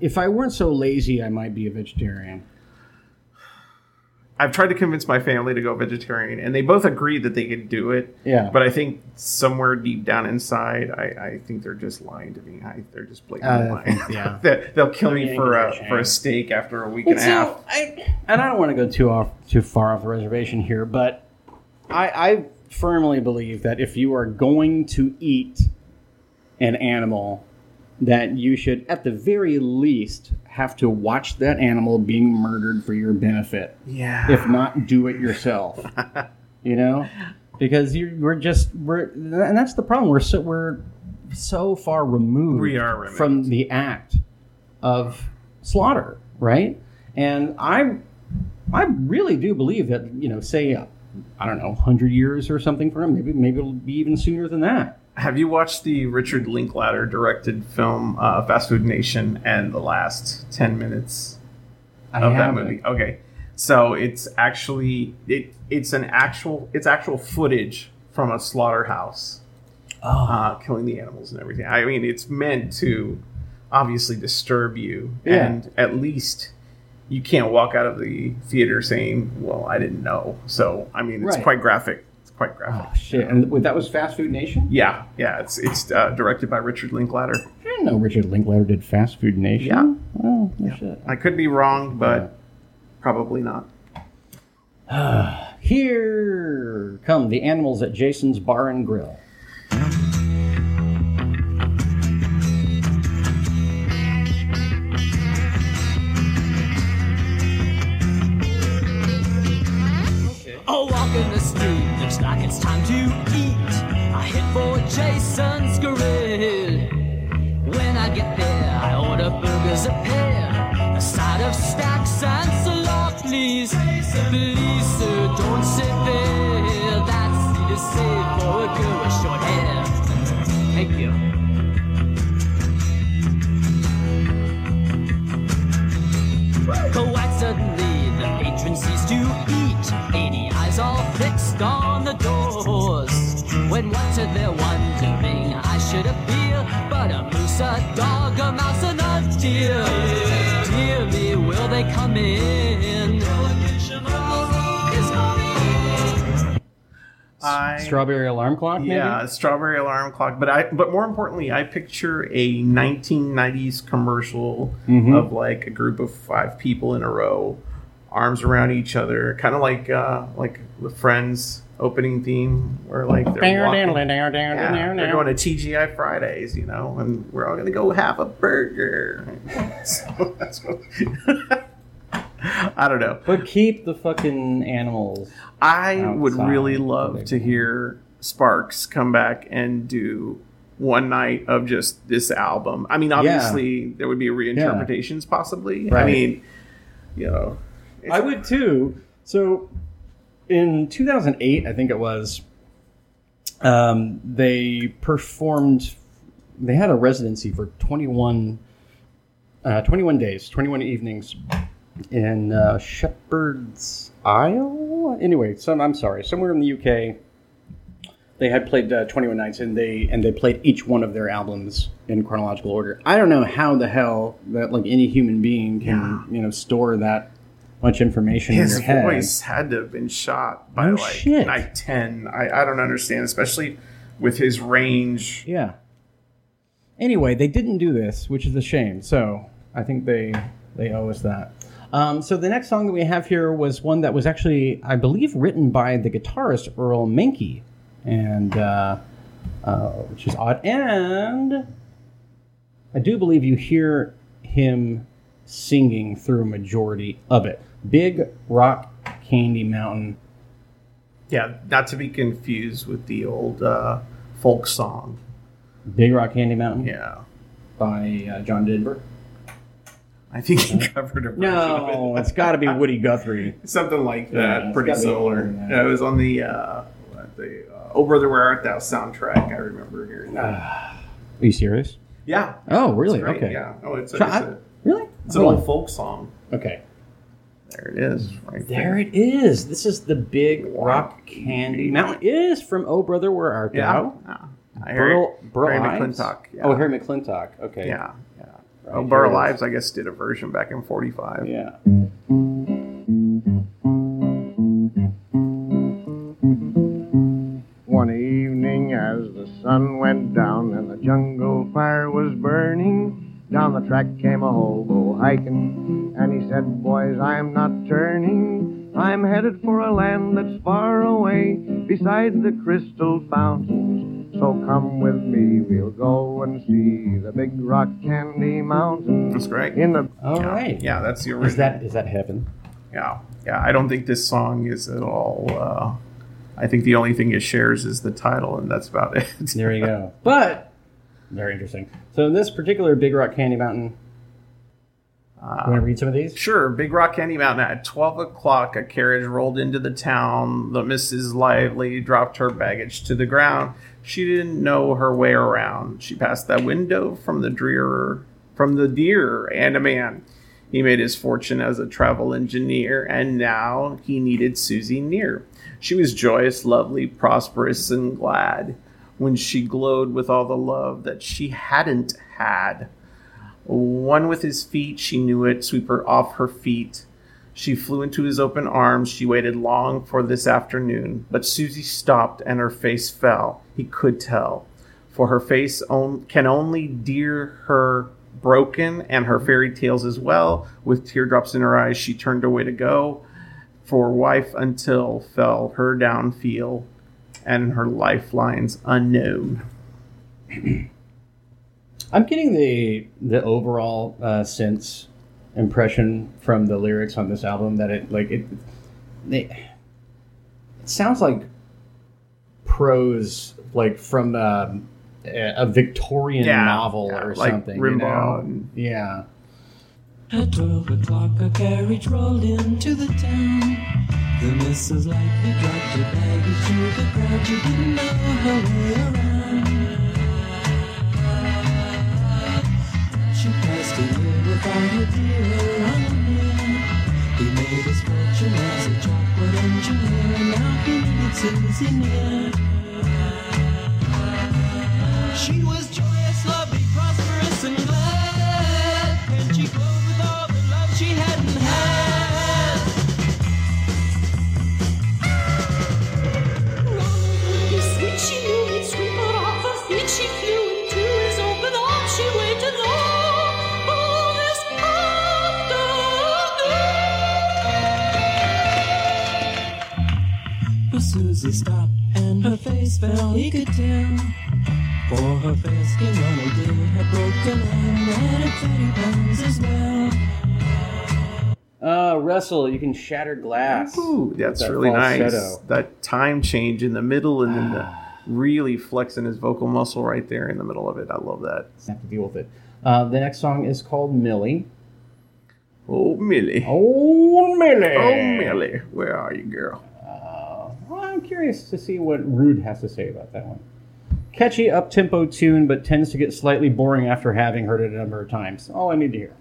If I weren't so lazy, I might be a vegetarian. I've tried to convince my family to go vegetarian, and they both agreed that they could do it. Yeah. But I think somewhere deep down inside, I, I think they're just lying to me. I, they're just blatantly Uh, lying. yeah. They- They'll kill me They're for a their for a steak after a week And and a half. I, and I don't want to go too off too far off the reservation here, but I, I firmly believe that if you are going to eat an animal, that you should, at the very least, have to watch that animal being murdered for your benefit. Yeah. If not, do it yourself. you know, because you we're just we're and that's the problem. We're so we're so far removed We are removed. from the act of slaughter, right? And I I really do believe that you know, say uh, I don't know, hundred years or something from him. maybe maybe it'll be even sooner than that. Have you watched the Richard Linklater directed film uh, Fast Food Nation and the last ten minutes I of that haven't. movie? Okay, so it's actually it it's an actual it's actual footage from a slaughterhouse, uh, killing the animals and everything. I mean, it's meant to obviously disturb you, Yeah. and at least you can't walk out of the theater saying, "Well, I didn't know." So, I mean, it's Right. quite graphic. It's quite graphic. Oh shit! And that was Fast Food Nation. Yeah, yeah. It's it's uh, directed by Richard Linklater. I didn't know Richard Linklater did Fast Food Nation. Yeah. Oh, no shit. I could be wrong, but probably not. Here come the animals at Jason's Bar and Grill. It's time to eat. I hit for Jason's Grill. When I get there, I order burgers a pair, a side of stacks and salad, please. Please, sir, don't sit there. That's to say for a girl with short hair. Thank you. Suddenly, the patron ceased to eat. Eighty eyes all fixed on the doors. When what to their wondering, I should appear. But a moose, a dog, a mouse, and a deer. Dear me, will they come in? I, Strawberry alarm clock, maybe? Yeah, strawberry alarm clock. But I, but more importantly, I picture a 1990s commercial Mhm. of like a group of five people in a row, arms around each other, kind of like uh, like the Friends opening theme, where like they're walking. Yeah, they're going to TGI Fridays, you know, and we're all going to go have a burger. so that's what. I don't know. But keep the fucking animals. I would really love to hear Sparks come back and do one night of just this album. I mean, obviously there would be reinterpretations, possibly. I mean, you know, I would too. So, in 2008, I think it was, um, they performed. They had a residency for 21, uh, 21 days, 21 evenings in uh, Shepherd's Isle. Anyway, some I'm sorry, somewhere in the UK. They had played uh, 21 nights, and they and they played each one of their albums in chronological order. I don't know how the hell that like any human being can you know store that much information his in your head. voice had to have been shot by No like shit. night 10. I, I don't understand, especially with his range. Yeah. Anyway, they didn't do this, which is a shame. So I think they they owe us that. Um, so the next song that we have here was one that was actually, I believe, written by the guitarist Earle Mankey, and uh, uh, which is odd. And I do believe you hear him singing through a majority of it. Big Rock Candy Mountain. Yeah, not to be confused with the old uh, folk song. Big Rock Candy Mountain. Yeah. By uh, John Denver. I think he covered a version of No, it. it's got to be Woody Guthrie. Something like that. it's pretty gotta be older similar. Yeah, it was on the uh, the uh, "Oh Brother Where Art Thou" soundtrack. I remember hearing that. Are you serious? yeah. Oh, really? Okay. Yeah. Oh, it's a, Try- it's a, really? It's an Hold old oh. folk song. Okay. There it is. Right There it is. This is the Big Rock Candy Mountain. It is from Oh Brother Where Art Thou? Ah. I hear Burl. Burl Harry Ives? McClintock, yeah. Oh, Harry McClintock. Okay. Yeah. Yeah. Right, oh, here Burl it is. Ives, I guess, did a version back in '45. Yeah. One evening as the sun went down and the jungle fire was burning, down the track came a hobo hiking, and he said, Boys, I'm not turning. I'm headed for a land that's far away beside the crystal fountains. So come with me, we'll go and see the big rock candy mountain. That's great. In the All yeah. right. Yeah, that's the original. Is that is that heaven? Yeah, yeah. I don't think this song is at all. Uh, I think the only thing it shares is the title, and that's about it. There you go. But very interesting. So in this particular Big Rock Candy Mountain. Uh, you want to read some of these? Sure. Big Rock Candy Mountain. At twelve o'clock, a carriage rolled into the town. The Mrs. Lively dropped her baggage to the ground. She didn't know her way around. She passed that window from the deer, from the deer and a man. He made his fortune as a travel engineer, and now he needed Susie near. She was joyous, lovely, prosperous, and glad when she glowed with all the love that she hadn't had. One with his feet, she knew it, sweep her off her feet. She flew into his open arms. She waited long for this afternoon, but Susie stopped and her face fell. He could tell, for her face on, can only dear her broken and her fairy tales as well. With teardrops in her eyes, she turned away to go. For wife until fell her down feel, and her lifelines unknown. I'm getting the the overall uh, sense impression from the lyrics on this album that it like it they sounds like prose, like from um, a, a Victorian Yeah, novel yeah, or like something. Rimbaud You know? Yeah. At twelve o'clock, a carriage rolled into the town. The missus lightly dropped her baggage to the crowd. She didn't know her way around. She passed a year without her dear man. He made his fortune as a chocolate engineer. Now he needed Susie near. She was joyous, But Susie stopped and her face fell, he could tell. For her fair skin Ronald dear had broken and had fatty bones as well. Uh, Russell, you can shatter glass. Ooh, that's That really nice. That time change in the middle and then the really flexing his vocal muscle right there in the middle of it. I love that. Have to deal with it. Uh, the next song is called Millie. Oh, Millie. Oh, Millie. Oh, Millie. Where are you, girl? Curious to see what Ruud has to say about that one. Catchy, up tempo tune, but tends to get slightly boring after having heard it a number of times. All I need to hear.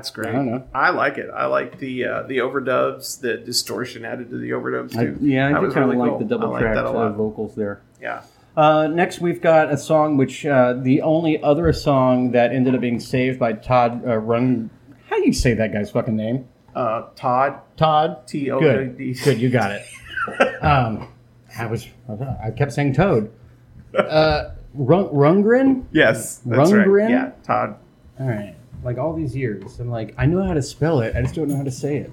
That's great. I don't know. I like it. I like the uh, the overdubs, the distortion added to the overdubs I, too. yeah, I That do kind of really like cool. the double I like track uh, vocals there. Yeah. Uh, next, we've got a song which uh, the only other song that ended up being saved by Todd uh, Run. How do you say that guy's fucking name? Uh, Todd. Todd. T O Good. Good. You got it. um, I was. I kept saying Toad. Uh, Rung, Rungren. Yes, that's right. Yeah, Todd. All right. Like all these years, I'm like, I know how to spell it. I just don't know how to say it.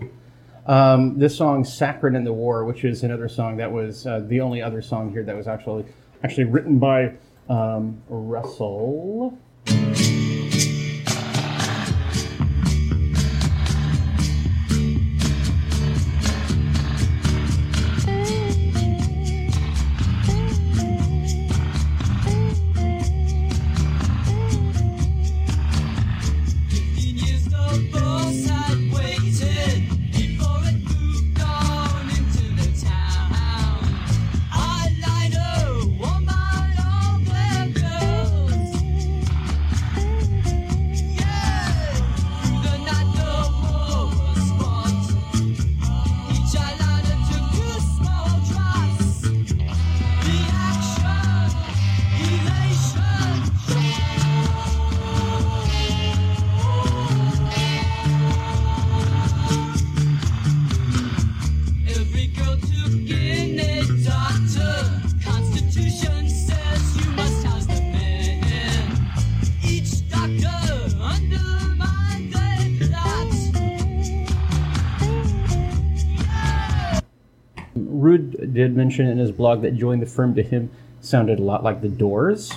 Um, this song, "Sacred in the War," which is another song that was uh, the only other song here that was actually actually written by um, Russell. Did mention in his blog that joining the firm to him sounded a lot like the Doors.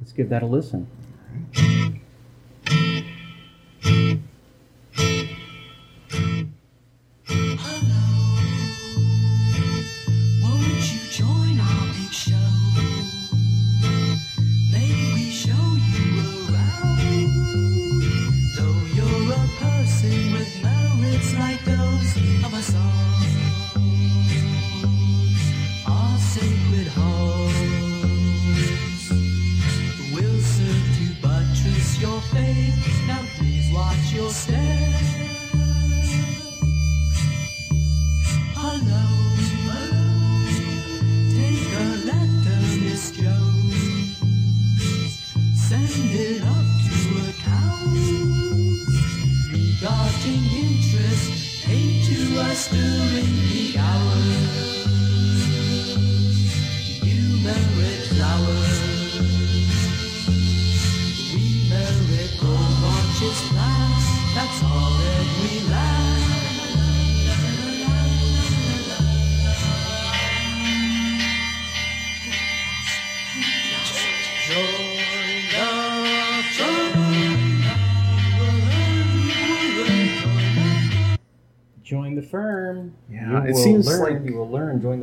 Let's give that a listen.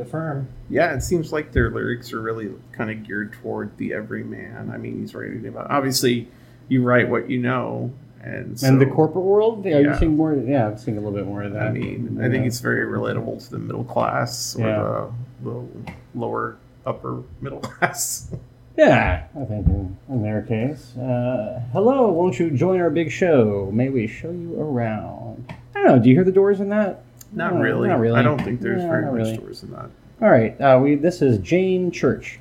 The firm. Yeah, it seems like their lyrics are really kind of geared toward the everyman. I mean, he's writing about obviously you write what you know, and so, and the corporate world. Yeah, Yeah. you're seeing more. Yeah, I'm seeing a little bit more of that. I mean, I think it's very relatable to the middle class or Yeah. the, the lower upper middle class. Yeah, I think in, in their case. Uh, hello, won't you join our big show? May we show you around? I don't know. Do you hear the doors in that? Not No, really. Not really. I don't think there's Yeah, very much really. in that. All right. Uh, we. This is Jane Church.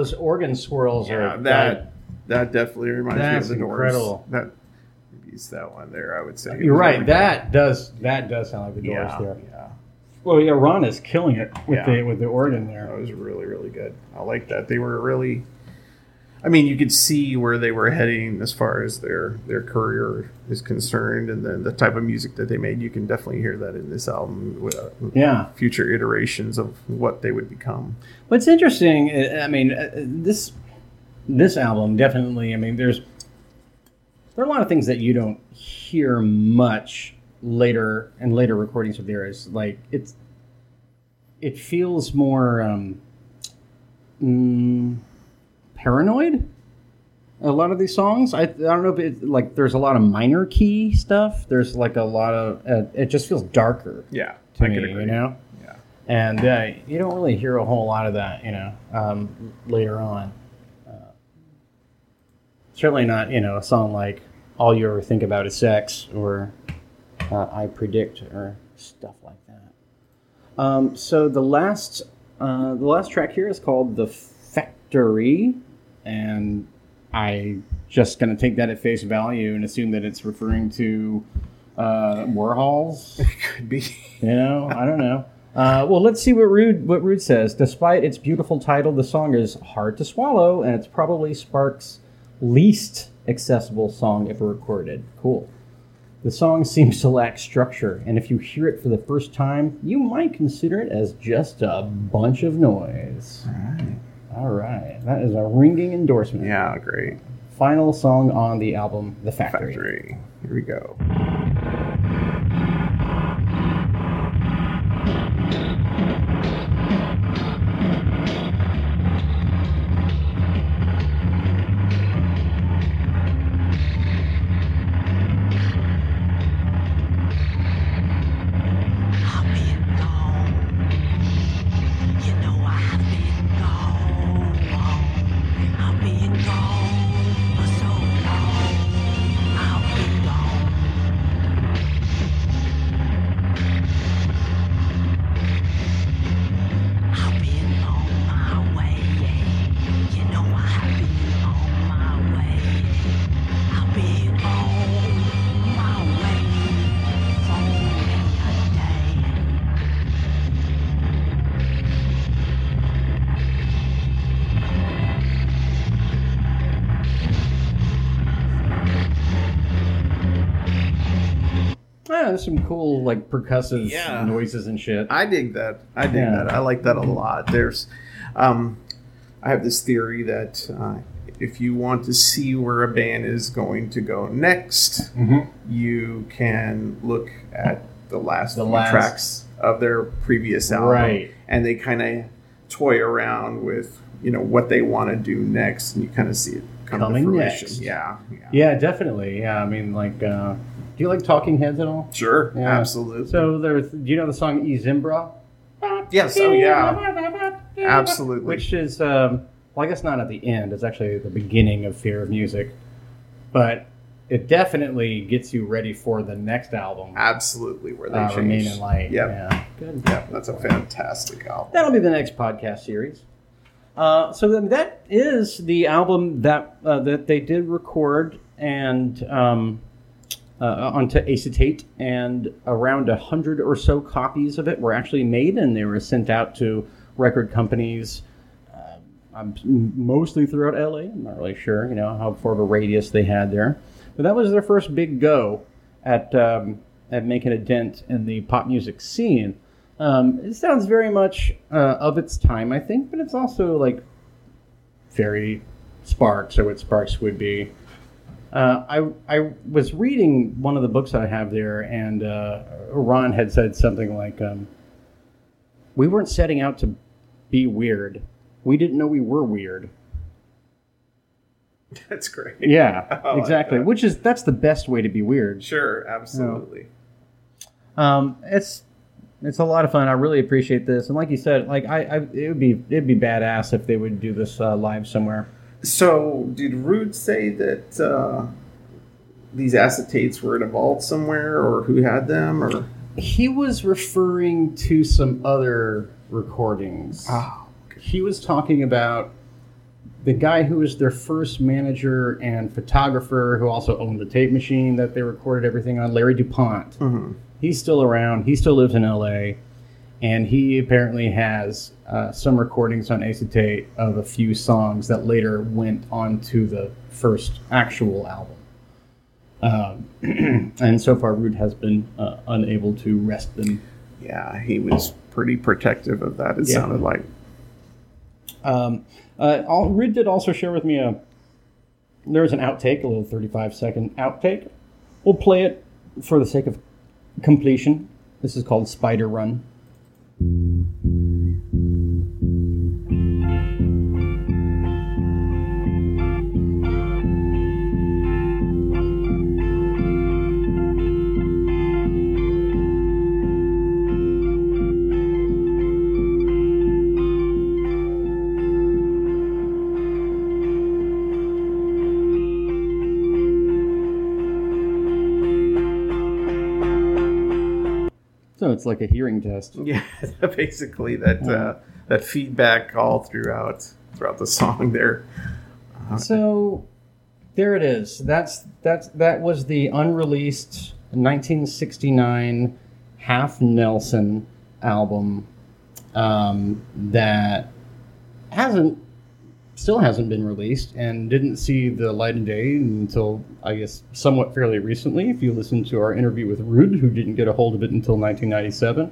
Those organ swirls Yeah, are that that definitely reminds That's me of the incredible. doors. That maybe it's that one there. I would say You're right. That does that does sound like the doors Yeah, there. yeah. Well, yeah, Ron is killing it with Yeah. the with the organ there. That was really really good. I like that. They were really. I mean, you could see where they were heading as far as their their career is concerned, and then the type of music that they made. You can definitely hear that in this album. With, uh, Yeah. future iterations of what they would become. What's interesting, uh, I mean, uh, this this album definitely. I mean, there's there are a lot of things that you don't hear much later and later recordings of theirs. Like it's it feels more um, mm, paranoid. A lot of these songs, I, I don't know if it like there's a lot of minor key stuff. There's like a lot of uh, it just feels darker. Yeah, to I me, you know. Yeah. And uh, you don't really hear a whole lot of that, you know, um, later on. Uh, certainly not, you know, a song like "All You Ever Think About Is Sex" or uh, "I Predict" or stuff like that. Um, so the last, uh, the last track here is called "The Factory," and I just gonna take that at face value and assume that it's referring to uh, Warhol's. It could be. You know, I don't know. Uh, well, let's see what Ruud what Ruud says. Despite its beautiful title, the song is hard to swallow, and it's probably Sparks' least accessible song ever recorded. Cool. The song seems to lack structure, and if you hear it for the first time, you might consider it as just a bunch of noise. All right. All right. That is a ringing endorsement. Yeah, great. Final song on the album, The Factory. Factory. Here we go. Yeah, there's some cool like percussive Yeah. noises and shit. I dig that. I dig Yeah. that. I like that a lot. There's, um, I have this theory that uh, if you want to see where a band is going to go next, Mhm. you can look at the last The last- tracks of their previous album, Right. And they kind of toy around with you know what they want to do next, and you kind of see it come Coming to fruition. next. Yeah, yeah. Yeah, definitely. Yeah, I mean, like, uh, do you like Talking Heads at all? Sure, Yeah. absolutely. So there's, do you know the song I Zimbra? Yes, oh yeah, absolutely. Which is, um, well, I guess not at the end. It's actually the beginning of Fear of Music, but it definitely gets you ready for the next album. Absolutely, where they uh, change. Remain in Light. Yep. Yeah, good. Yeah, that's a fantastic album. That'll be the next podcast series. Uh, so then that is the album that uh, that they did record and um, uh, onto acetate, and around a hundred or so copies of it were actually made, and they were sent out to record companies. Uh, um, mostly throughout LA. I'm not really sure, you know, how far of a radius they had there, but that was their first big go at um, at making a dent in the pop music scene. Um, it sounds very much uh, of its time, I think, but it's also like very Sparks or what Sparks would be. Uh, I I was reading one of the books I have there, and uh, Ron had said something like, um, "We weren't setting out to be weird. We didn't know we were weird." That's great. Yeah, like exactly. that. Which is that's the best way to be weird. Sure, absolutely. Um, it's it's a lot of fun. I really appreciate this, and like you said, like I, I it would be it'd be badass if they would do this uh, live somewhere. So, did Ruud say that uh, these acetates were in a vault somewhere, or who had them, or He was referring to some other recordings. Oh, He was talking about the guy who was their first manager and photographer, who also owned the tape machine that they recorded everything on, Larry DuPont. Mhm. He's still around. He still lives in LA. And he apparently has uh, some recordings on acetate of a few songs that later went onto the first actual album. Um, and so far, Ruud has been uh, unable to rest them. yeah, he was pretty protective of that. It Yeah. sounded like. Um, uh, all, Ruud did also share with me a. There was an outtake, a little 35 second outtake. We'll play it for the sake of completion. This is called Spider Run. Mm-hmm. It's like a hearing test. Yeah, basically that uh, that feedback all throughout throughout the song there. So there it is. That's that's that was the unreleased 1969 Halfnelson album um, that hasn't still hasn't been released and didn't see the light of day until I guess somewhat fairly recently. If you listen to our interview with Ruud, who didn't get a hold of it until 1997.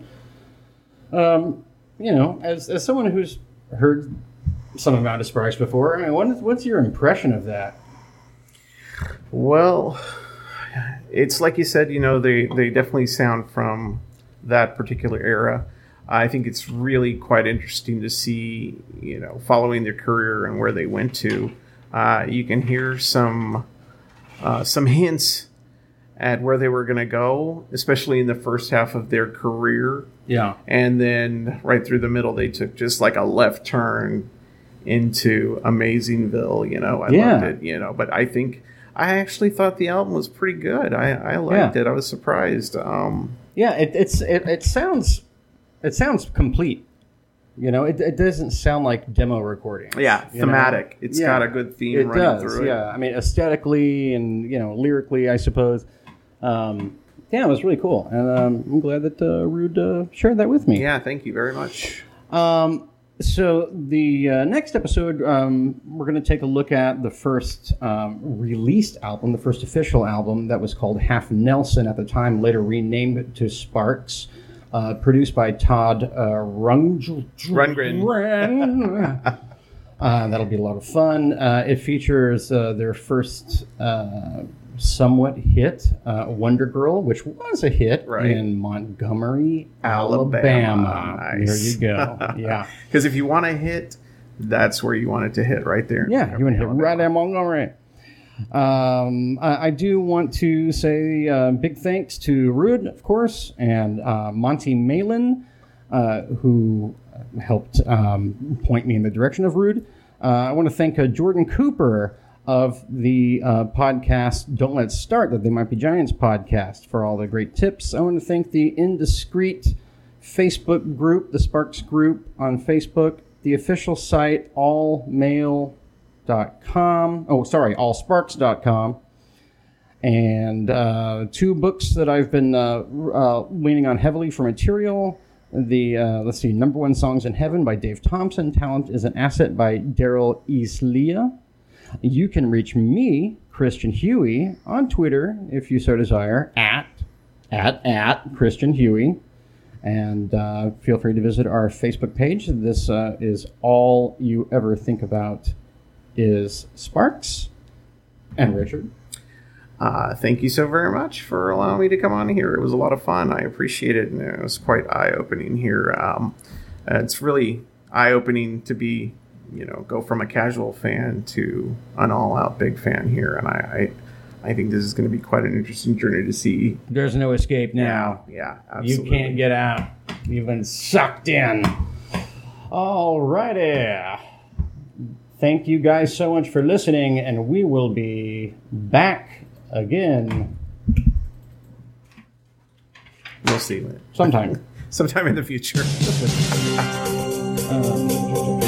Um, you know, as as someone who's heard some amount of Sparks before, I mean, what is, what's your impression of that? Well, it's like you said, you know, they, they definitely sound from that particular era. I think it's really quite interesting to see, you know, following their career and where they went to. Uh, you can hear some uh, some hints at where they were going to go, especially in the first half of their career. Yeah. And then right through the middle, they took just like a left turn into Amazingville. You know, I Yeah. loved it. You know, but I think I actually thought the album was pretty good. I, I liked Yeah. it. I was surprised. Um, Yeah, it, it's it, it sounds it sounds complete. You know, it, it doesn't sound like demo recording. Yeah, you know? thematic. It's got a good theme It running does. through it. Yeah, I mean, aesthetically and you know, lyrically, I suppose. Um, yeah, it was really cool, and um, I'm glad that uh, Ruud uh, shared that with me. yeah, thank you very much. Um, so the uh, next episode, um, we're going to take a look at the first um, released album, the first official album that was called Halfnelson at the time, later renamed to Sparks, uh, produced by Todd uh, Rung- Rundgren. uh, that'll be a lot of fun. Uh, it features uh, their first uh, somewhat hit, uh, Wonder Girl, which was a hit Right. in Montgomery, Alabama. Alabama. There you go. Yeah. Because if you want to hit that's where you want it to hit right there. Yeah, you want to hit right at Montgomery. Um, I, I do want to say uh, big thanks to Ruud, of course, and uh, Monty Malin, uh, who helped um, point me in the direction of Ruud. Uh, I want to thank uh, Jordan Cooper of the uh, podcast Don't Let's Start, that They Might Be Giants podcast, for all the great tips. I want to thank the Indiscreet Facebook group, the Sparks group on Facebook, the official site, allmail.com. Oh, sorry, allsparks.com. And uh, two books that I've been uh, uh, leaning on heavily for material. The uh, let's see, number one songs in heaven by Dave Thompson. Talent is an asset by Daryl Easlea. You can reach me, Christian Huey, on Twitter if you so desire at at at Christian Huey, and uh, feel free to visit our Facebook page. This uh, is all you ever think about is Sparks and Richard. Uh, thank you so very much for allowing me to come on here. It was a lot of fun. I appreciate it, and it was quite eye opening here. Um, uh, it's really eye opening to be, you know, go from a casual fan to an all out big fan here, and I, I, I think this is going to be quite an interesting journey to see. There's no escape now. Yeah, You absolutely. can't get out. You've been sucked in. Alrighty. Thank you guys so much for listening, and we will be back again We'll see. sometime. Sometime in the future. Um,